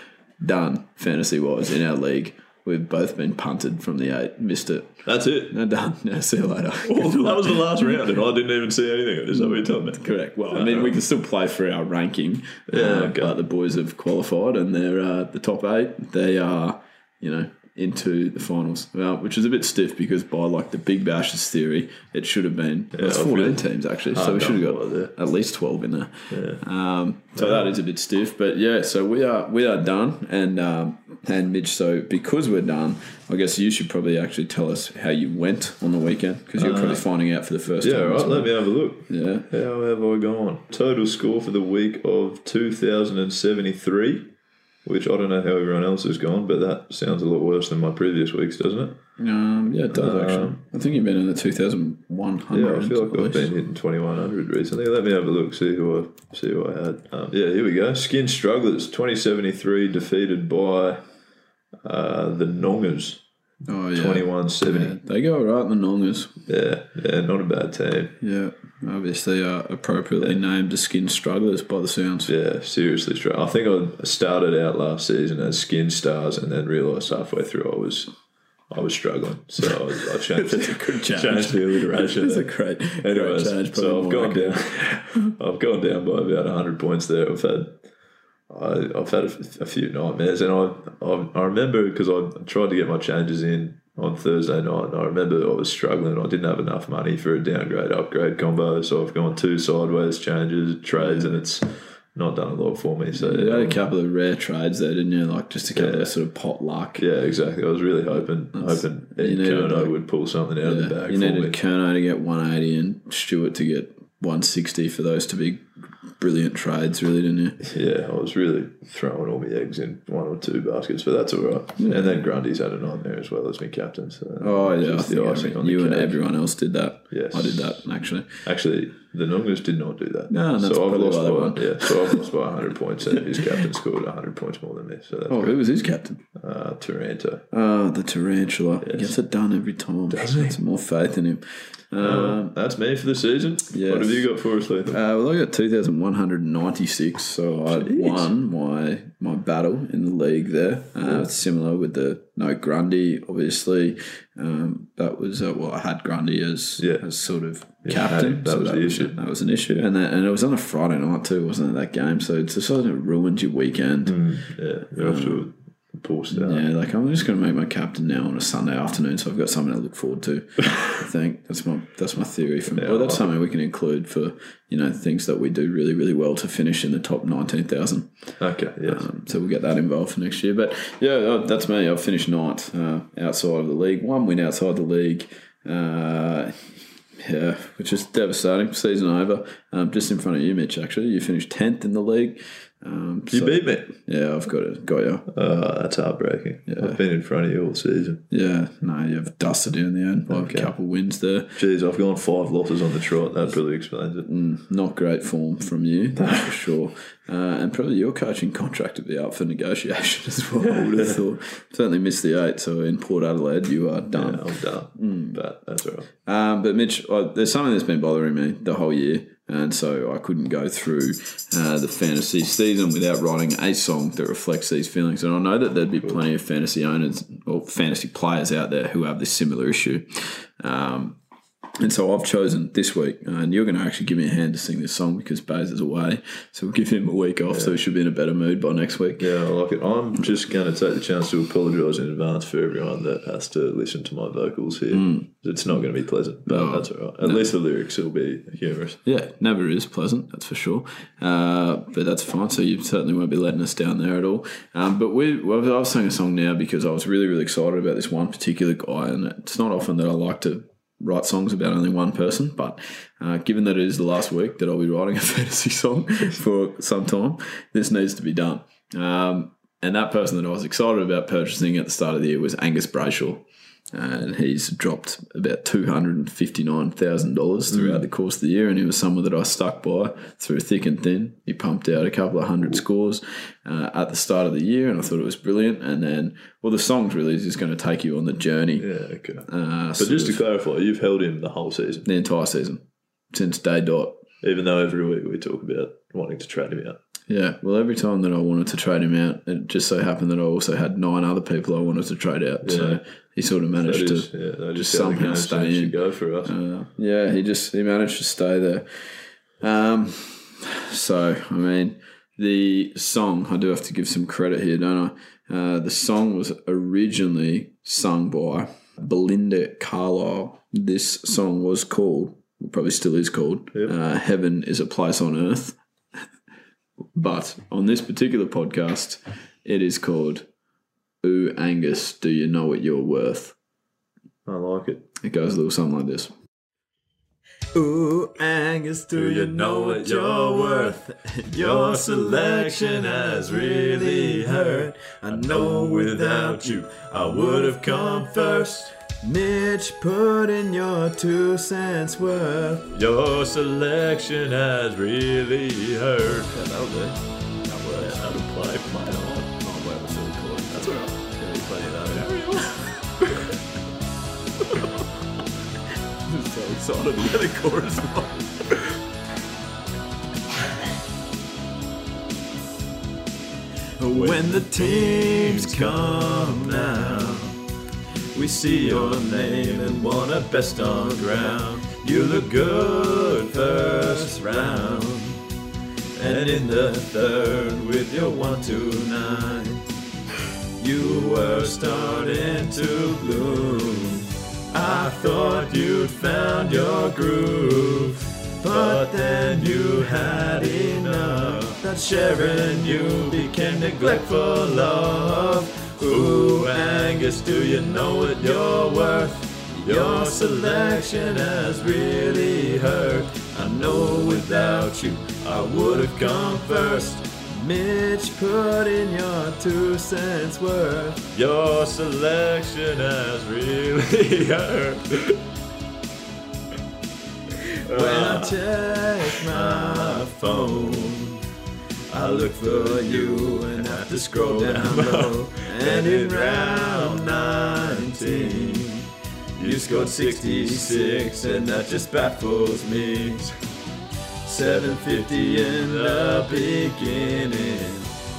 [SPEAKER 3] done fantasy wise in our league. we've both been punted from the eight, missed it.
[SPEAKER 4] That's it.
[SPEAKER 3] No, done. Yeah, see you later.
[SPEAKER 4] Well, that was the last round, and I didn't even see anything of it. Is that what you're telling me?
[SPEAKER 3] Correct. Well, I mean, we can still play for our ranking.
[SPEAKER 4] Yeah,
[SPEAKER 3] uh,
[SPEAKER 4] okay.
[SPEAKER 3] but the boys have qualified, and they're uh, the top eight. They are, you know, into the finals, well, which is a bit stiff because by like the Big Bash's theory, it should have been well, it's 14
[SPEAKER 4] feel
[SPEAKER 3] teams actually, so we should have got at least 12 in there. Um, so that is a bit stiff, but yeah. So we are we are done, and um, and Mitch. So because we're done, I guess you should probably actually tell us how you went on the weekend because you're probably finding out for the first
[SPEAKER 4] Uh, Yeah,
[SPEAKER 3] time.
[SPEAKER 4] right. Let me have a look.
[SPEAKER 3] Yeah.
[SPEAKER 4] How have I gone? Total score for the week of 2,073, which I don't know how everyone else has gone, but that sounds a lot worse than my previous weeks, doesn't it?
[SPEAKER 3] Um, yeah, it does actually.
[SPEAKER 4] Um,
[SPEAKER 3] I think you've been in the 2,100.
[SPEAKER 4] Yeah, I feel like I've been hitting 2100 recently. Let me have a look, see who I see who I had. Um, yeah, here we go. Skin Strugglers 2073 defeated by uh, the Nongers
[SPEAKER 3] Oh, yeah.
[SPEAKER 4] 2170.
[SPEAKER 3] Yeah, They go right in the Nongas.
[SPEAKER 4] Yeah, yeah, not a bad team.
[SPEAKER 3] Yeah, obviously uh, appropriately named as skin strugglers by the sounds.
[SPEAKER 4] Yeah, seriously strong. I think I started out last season as Skin Stars and then realised halfway through I was I was struggling. So I, I changed,
[SPEAKER 3] That's a good change.
[SPEAKER 4] changed the alliteration.
[SPEAKER 3] That's a great, great change.
[SPEAKER 4] so I've gone down. I've gone down by about hundred points there. I've had, I, I've had a, a few nightmares, and I, I, I remember because I tried to get my changes in on Thursday night, and I remember I was struggling. I didn't have enough money for a downgrade upgrade combo, so I've gone two sideways changes trades, and it's not done a lot for me. So
[SPEAKER 3] You had a um, couple of rare trades there, didn't you? Like just a couple
[SPEAKER 4] Yeah.
[SPEAKER 3] of sort of pot luck.
[SPEAKER 4] yeah, exactly. I was really hoping hoping
[SPEAKER 3] you
[SPEAKER 4] Ed Kerno
[SPEAKER 3] like-
[SPEAKER 4] would pull something out of the
[SPEAKER 3] Yeah,
[SPEAKER 4] bag
[SPEAKER 3] you needed. Kerno to get 180 and Stewart to get 160 for those to be brilliant trades, really, didn't you?
[SPEAKER 4] Yeah, I was really throwing all my eggs in one or two baskets, but that's all right. And then Grundy's had a nightmare as well as my captain. So
[SPEAKER 3] Oh yeah, I think
[SPEAKER 4] icing on
[SPEAKER 3] you and everyone else did that.
[SPEAKER 4] Yes.
[SPEAKER 3] I did that actually.
[SPEAKER 4] Actually, the Nungas did not do that.
[SPEAKER 3] No, that's
[SPEAKER 4] so I've
[SPEAKER 3] probably
[SPEAKER 4] lost by yeah. So I've lost by 100 points, and his captain scored 100 points more than me. So that's
[SPEAKER 3] Oh, who was his captain?
[SPEAKER 4] uh, Taranto.
[SPEAKER 3] Oh, the tarantula. He gets it done every time.
[SPEAKER 4] Does he?
[SPEAKER 3] Some more faith in him. Um,
[SPEAKER 4] that's me for the season.
[SPEAKER 3] yes.
[SPEAKER 4] What have you got for us, Lethan?
[SPEAKER 3] Uh, well, I got 2,196, so I won my my battle in the league there. Uh, it's similar with the no Grundy, obviously. Um, that was uh, well, I had Grundy as
[SPEAKER 4] Yeah.
[SPEAKER 3] as sort of
[SPEAKER 4] Yeah,
[SPEAKER 3] captain.
[SPEAKER 4] that
[SPEAKER 3] so
[SPEAKER 4] was the issue.
[SPEAKER 3] That was an issue, and that, and it was on a Friday night too, wasn't it? That game, so it's just sort of ruined your weekend.
[SPEAKER 4] yeah, you're off poor start.
[SPEAKER 3] Yeah, like I'm just going to make my captain now on a Sunday afternoon, so I've got something to look forward to. I think that's my that's my theory. For well, that's something we can include for you know things that we do really really well to finish in the top nineteen thousand.
[SPEAKER 4] Okay, yes.
[SPEAKER 3] Um, so we'll get that involved for next year. But yeah, uh, that's me. I've finished ninth uh, outside of the league. One win outside the league. Uh, yeah, which is devastating. Season over. Um, just in front of you, Mitch. Actually, you finished tenth in the league. Um,
[SPEAKER 4] you
[SPEAKER 3] so-
[SPEAKER 4] beat me.
[SPEAKER 3] Yeah, I've got it. Got you.
[SPEAKER 4] Oh, that's heartbreaking. Yeah. I've been in front of you all season.
[SPEAKER 3] Yeah, no, you've dusted you in the end by
[SPEAKER 4] Okay.
[SPEAKER 3] a couple of wins there.
[SPEAKER 4] Jeez, I've gone five losses on the trot. That probably explains it.
[SPEAKER 3] Mm, Not great form from you, that's for sure. Uh, and probably your coaching contract would be up for negotiation as well. I would have thought. Certainly missed the eight, so in Port Adelaide, you are done.
[SPEAKER 4] Yeah, I'm done. But that's all right.
[SPEAKER 3] Um, but Mitch, uh, there's something that's been bothering me the whole year, and so I couldn't go through uh, the fantasy season without writing a song that reflects these feelings. And I know that there'd be plenty of fantasy owners or fantasy players out there who have this similar issue. Um, and so I've chosen this week, uh, and you're going to actually give me a hand to sing this song because Baz is away. So we'll give him a week off, so he should be in a better mood by next week.
[SPEAKER 4] Yeah, I like it. I'm just going to take the chance to apologise in advance for everyone that has to listen to my vocals here. It's not going to be pleasant, but
[SPEAKER 3] No.
[SPEAKER 4] that's all right. At least the lyrics will be humorous.
[SPEAKER 3] Yeah, never is pleasant, that's for sure. Uh, but that's fine. So you certainly won't be letting us down there at all. Um, but we, well, I've sung a song now because I was really, really excited about this one particular guy, and it's not often that I like to write songs about only one person. But uh, given that it is the last week that I'll be writing a fantasy song for some time, this needs to be done. Um, and that person that I was excited about purchasing at the start of the year was Angus Brayshaw and he's dropped about two hundred and fifty nine thousand dollars throughout the course of the year. And he was someone that I stuck by through thick and thin. He pumped out a couple of hundred scores uh, at the start of the year, and I thought it was brilliant. And then, well, the song's really just going to take you on the journey.
[SPEAKER 4] Yeah, okay.
[SPEAKER 3] Uh,
[SPEAKER 4] But just to clarify, you've held him the whole season,
[SPEAKER 3] the entire season since day dot.
[SPEAKER 4] even though every week we talk about wanting to trade him out.
[SPEAKER 3] Yeah, well, every time that I wanted to trade him out, it just so happened that I also had nine other people I wanted to trade out. So
[SPEAKER 4] Yeah.
[SPEAKER 3] He sort of managed
[SPEAKER 4] is,
[SPEAKER 3] to
[SPEAKER 4] yeah,
[SPEAKER 3] just
[SPEAKER 4] is how the
[SPEAKER 3] somehow stay in.
[SPEAKER 4] go for us.
[SPEAKER 3] Uh, yeah, he just he managed to stay there. Um, so I mean, the song I do have to give some credit here, don't I? Uh, the song was originally sung by Belinda Carlisle. This song was called, probably still is called,
[SPEAKER 4] Yep.
[SPEAKER 3] uh, "Heaven Is a Place on Earth." but on this particular podcast, it is called "Ooh Angus, Do You Know What You're Worth?"
[SPEAKER 4] I like it.
[SPEAKER 3] It goes a little something like this. Ooh, Angus, do
[SPEAKER 4] you know what you're worth? Your selection has really hurt. I know without you, I would have come first.
[SPEAKER 3] Mitch, put in your two cents worth.
[SPEAKER 4] Your selection has really hurt. Yeah, that'll do. That works. Yeah, that'll play.
[SPEAKER 3] To get a chorus
[SPEAKER 4] When the teams come now, we see your name and wanna best on ground. You look good first round, and in the third with your one two nine, you were starting to bloom. I thought you'd found your groove. But then you had enough. That sharing you became neglectful of. Ooh, Angus, do you know what you're worth? Your selection has really hurt. I know without you, I would have come first.
[SPEAKER 3] Mitch, put in your two cents worth.
[SPEAKER 4] Your selection has really hurt.
[SPEAKER 3] When I check my phone,
[SPEAKER 4] I look for you and have to scroll down low. And in round 19, you scored 66, and that just baffles me. 750 in the beginning.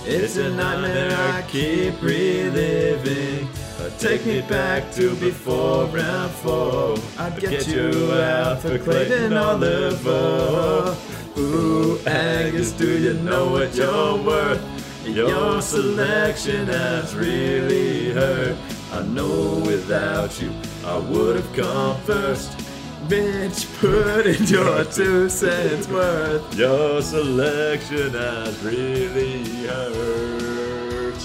[SPEAKER 4] It's a nightmare I keep reliving. But take me back to before round four. I'd get you out for Clayton Oliver. Ooh, Angus, do you know what you're worth? Your selection has really hurt. I know without you, I would have come first.
[SPEAKER 3] Mitch, put in your two cents worth.
[SPEAKER 4] Your selection has really hurt.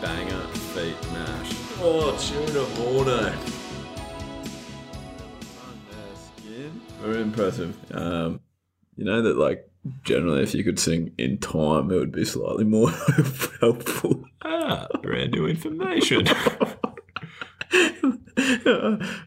[SPEAKER 3] Banger, feet, mash.
[SPEAKER 4] Oh, tuna morning.
[SPEAKER 3] Very impressive. Um, you know that, like, generally, if you could sing in time, it would be slightly more helpful.
[SPEAKER 4] Ah, brand new information.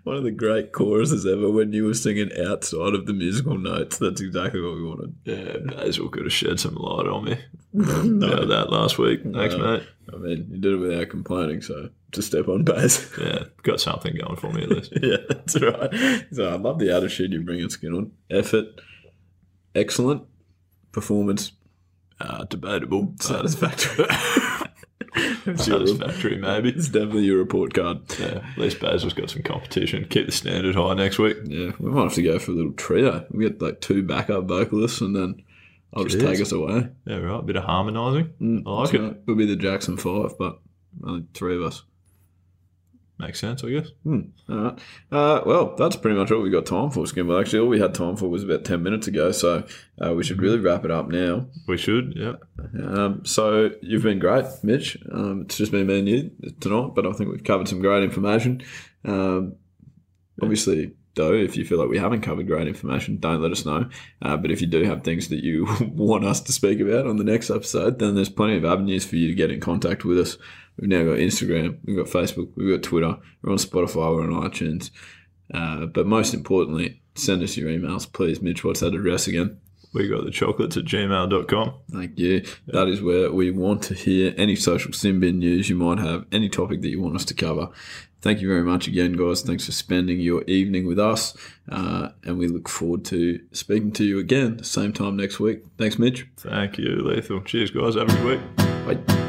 [SPEAKER 3] One of the great choruses ever when you were singing outside of the musical notes. That's exactly what we wanted.
[SPEAKER 4] yeah, Basil could have shed some light on me about that last week. Thanks,
[SPEAKER 3] No.
[SPEAKER 4] mate.
[SPEAKER 3] I mean, you did it without complaining, so just step on base.
[SPEAKER 4] Yeah, got something going for me at least.
[SPEAKER 3] yeah, that's right. So I love the attitude you bring in, Skin on. Effort, excellent. Performance,
[SPEAKER 4] Uh, debatable.
[SPEAKER 3] satisfactory.
[SPEAKER 4] Satisfactory, maybe.
[SPEAKER 3] It's definitely your report card.
[SPEAKER 4] Yeah, at least Basil's got some competition. Keep the standard high next week.
[SPEAKER 3] Yeah, we might have to go for a little trio. We get like two backup vocalists, and then I'll just take us away.
[SPEAKER 4] Yeah, right. A Bit of harmonising. Mm, I like
[SPEAKER 3] So
[SPEAKER 4] it.
[SPEAKER 3] We'll be the Jackson Five, but only three of us.
[SPEAKER 4] Makes sense, I guess. Hmm.
[SPEAKER 3] All right. Uh, well, that's pretty much all we got time for, Skimble. Actually, all we had time for was about 10 minutes ago, so uh, we should really wrap it up now.
[SPEAKER 4] We should, yeah.
[SPEAKER 3] Um, so you've been great, Mitch. Um, it's just been me and you tonight, but I think we've covered some great information. Um, obviously, though, if you feel like we haven't covered great information, don't let us know. Uh, but if you do have things that you want us to speak about on the next episode, then there's plenty of avenues for you to get in contact with us. We've now got Instagram, we've got Facebook, we've got Twitter, we're on Spotify, we're on iTunes. Uh, but most importantly, send us your emails, please. Mitch, what's that address again?
[SPEAKER 4] We got the chocolates at gmail.com.
[SPEAKER 3] Thank you. That is where we want to hear any social sin bin news you might have, any topic that you want us to cover. Thank you very much again, guys. Thanks for spending your evening with us. Uh, and we look forward to speaking to you again, same time next week. Thanks, Mitch.
[SPEAKER 4] Thank you, Lethal. Cheers, guys. Have a good week.
[SPEAKER 3] Bye.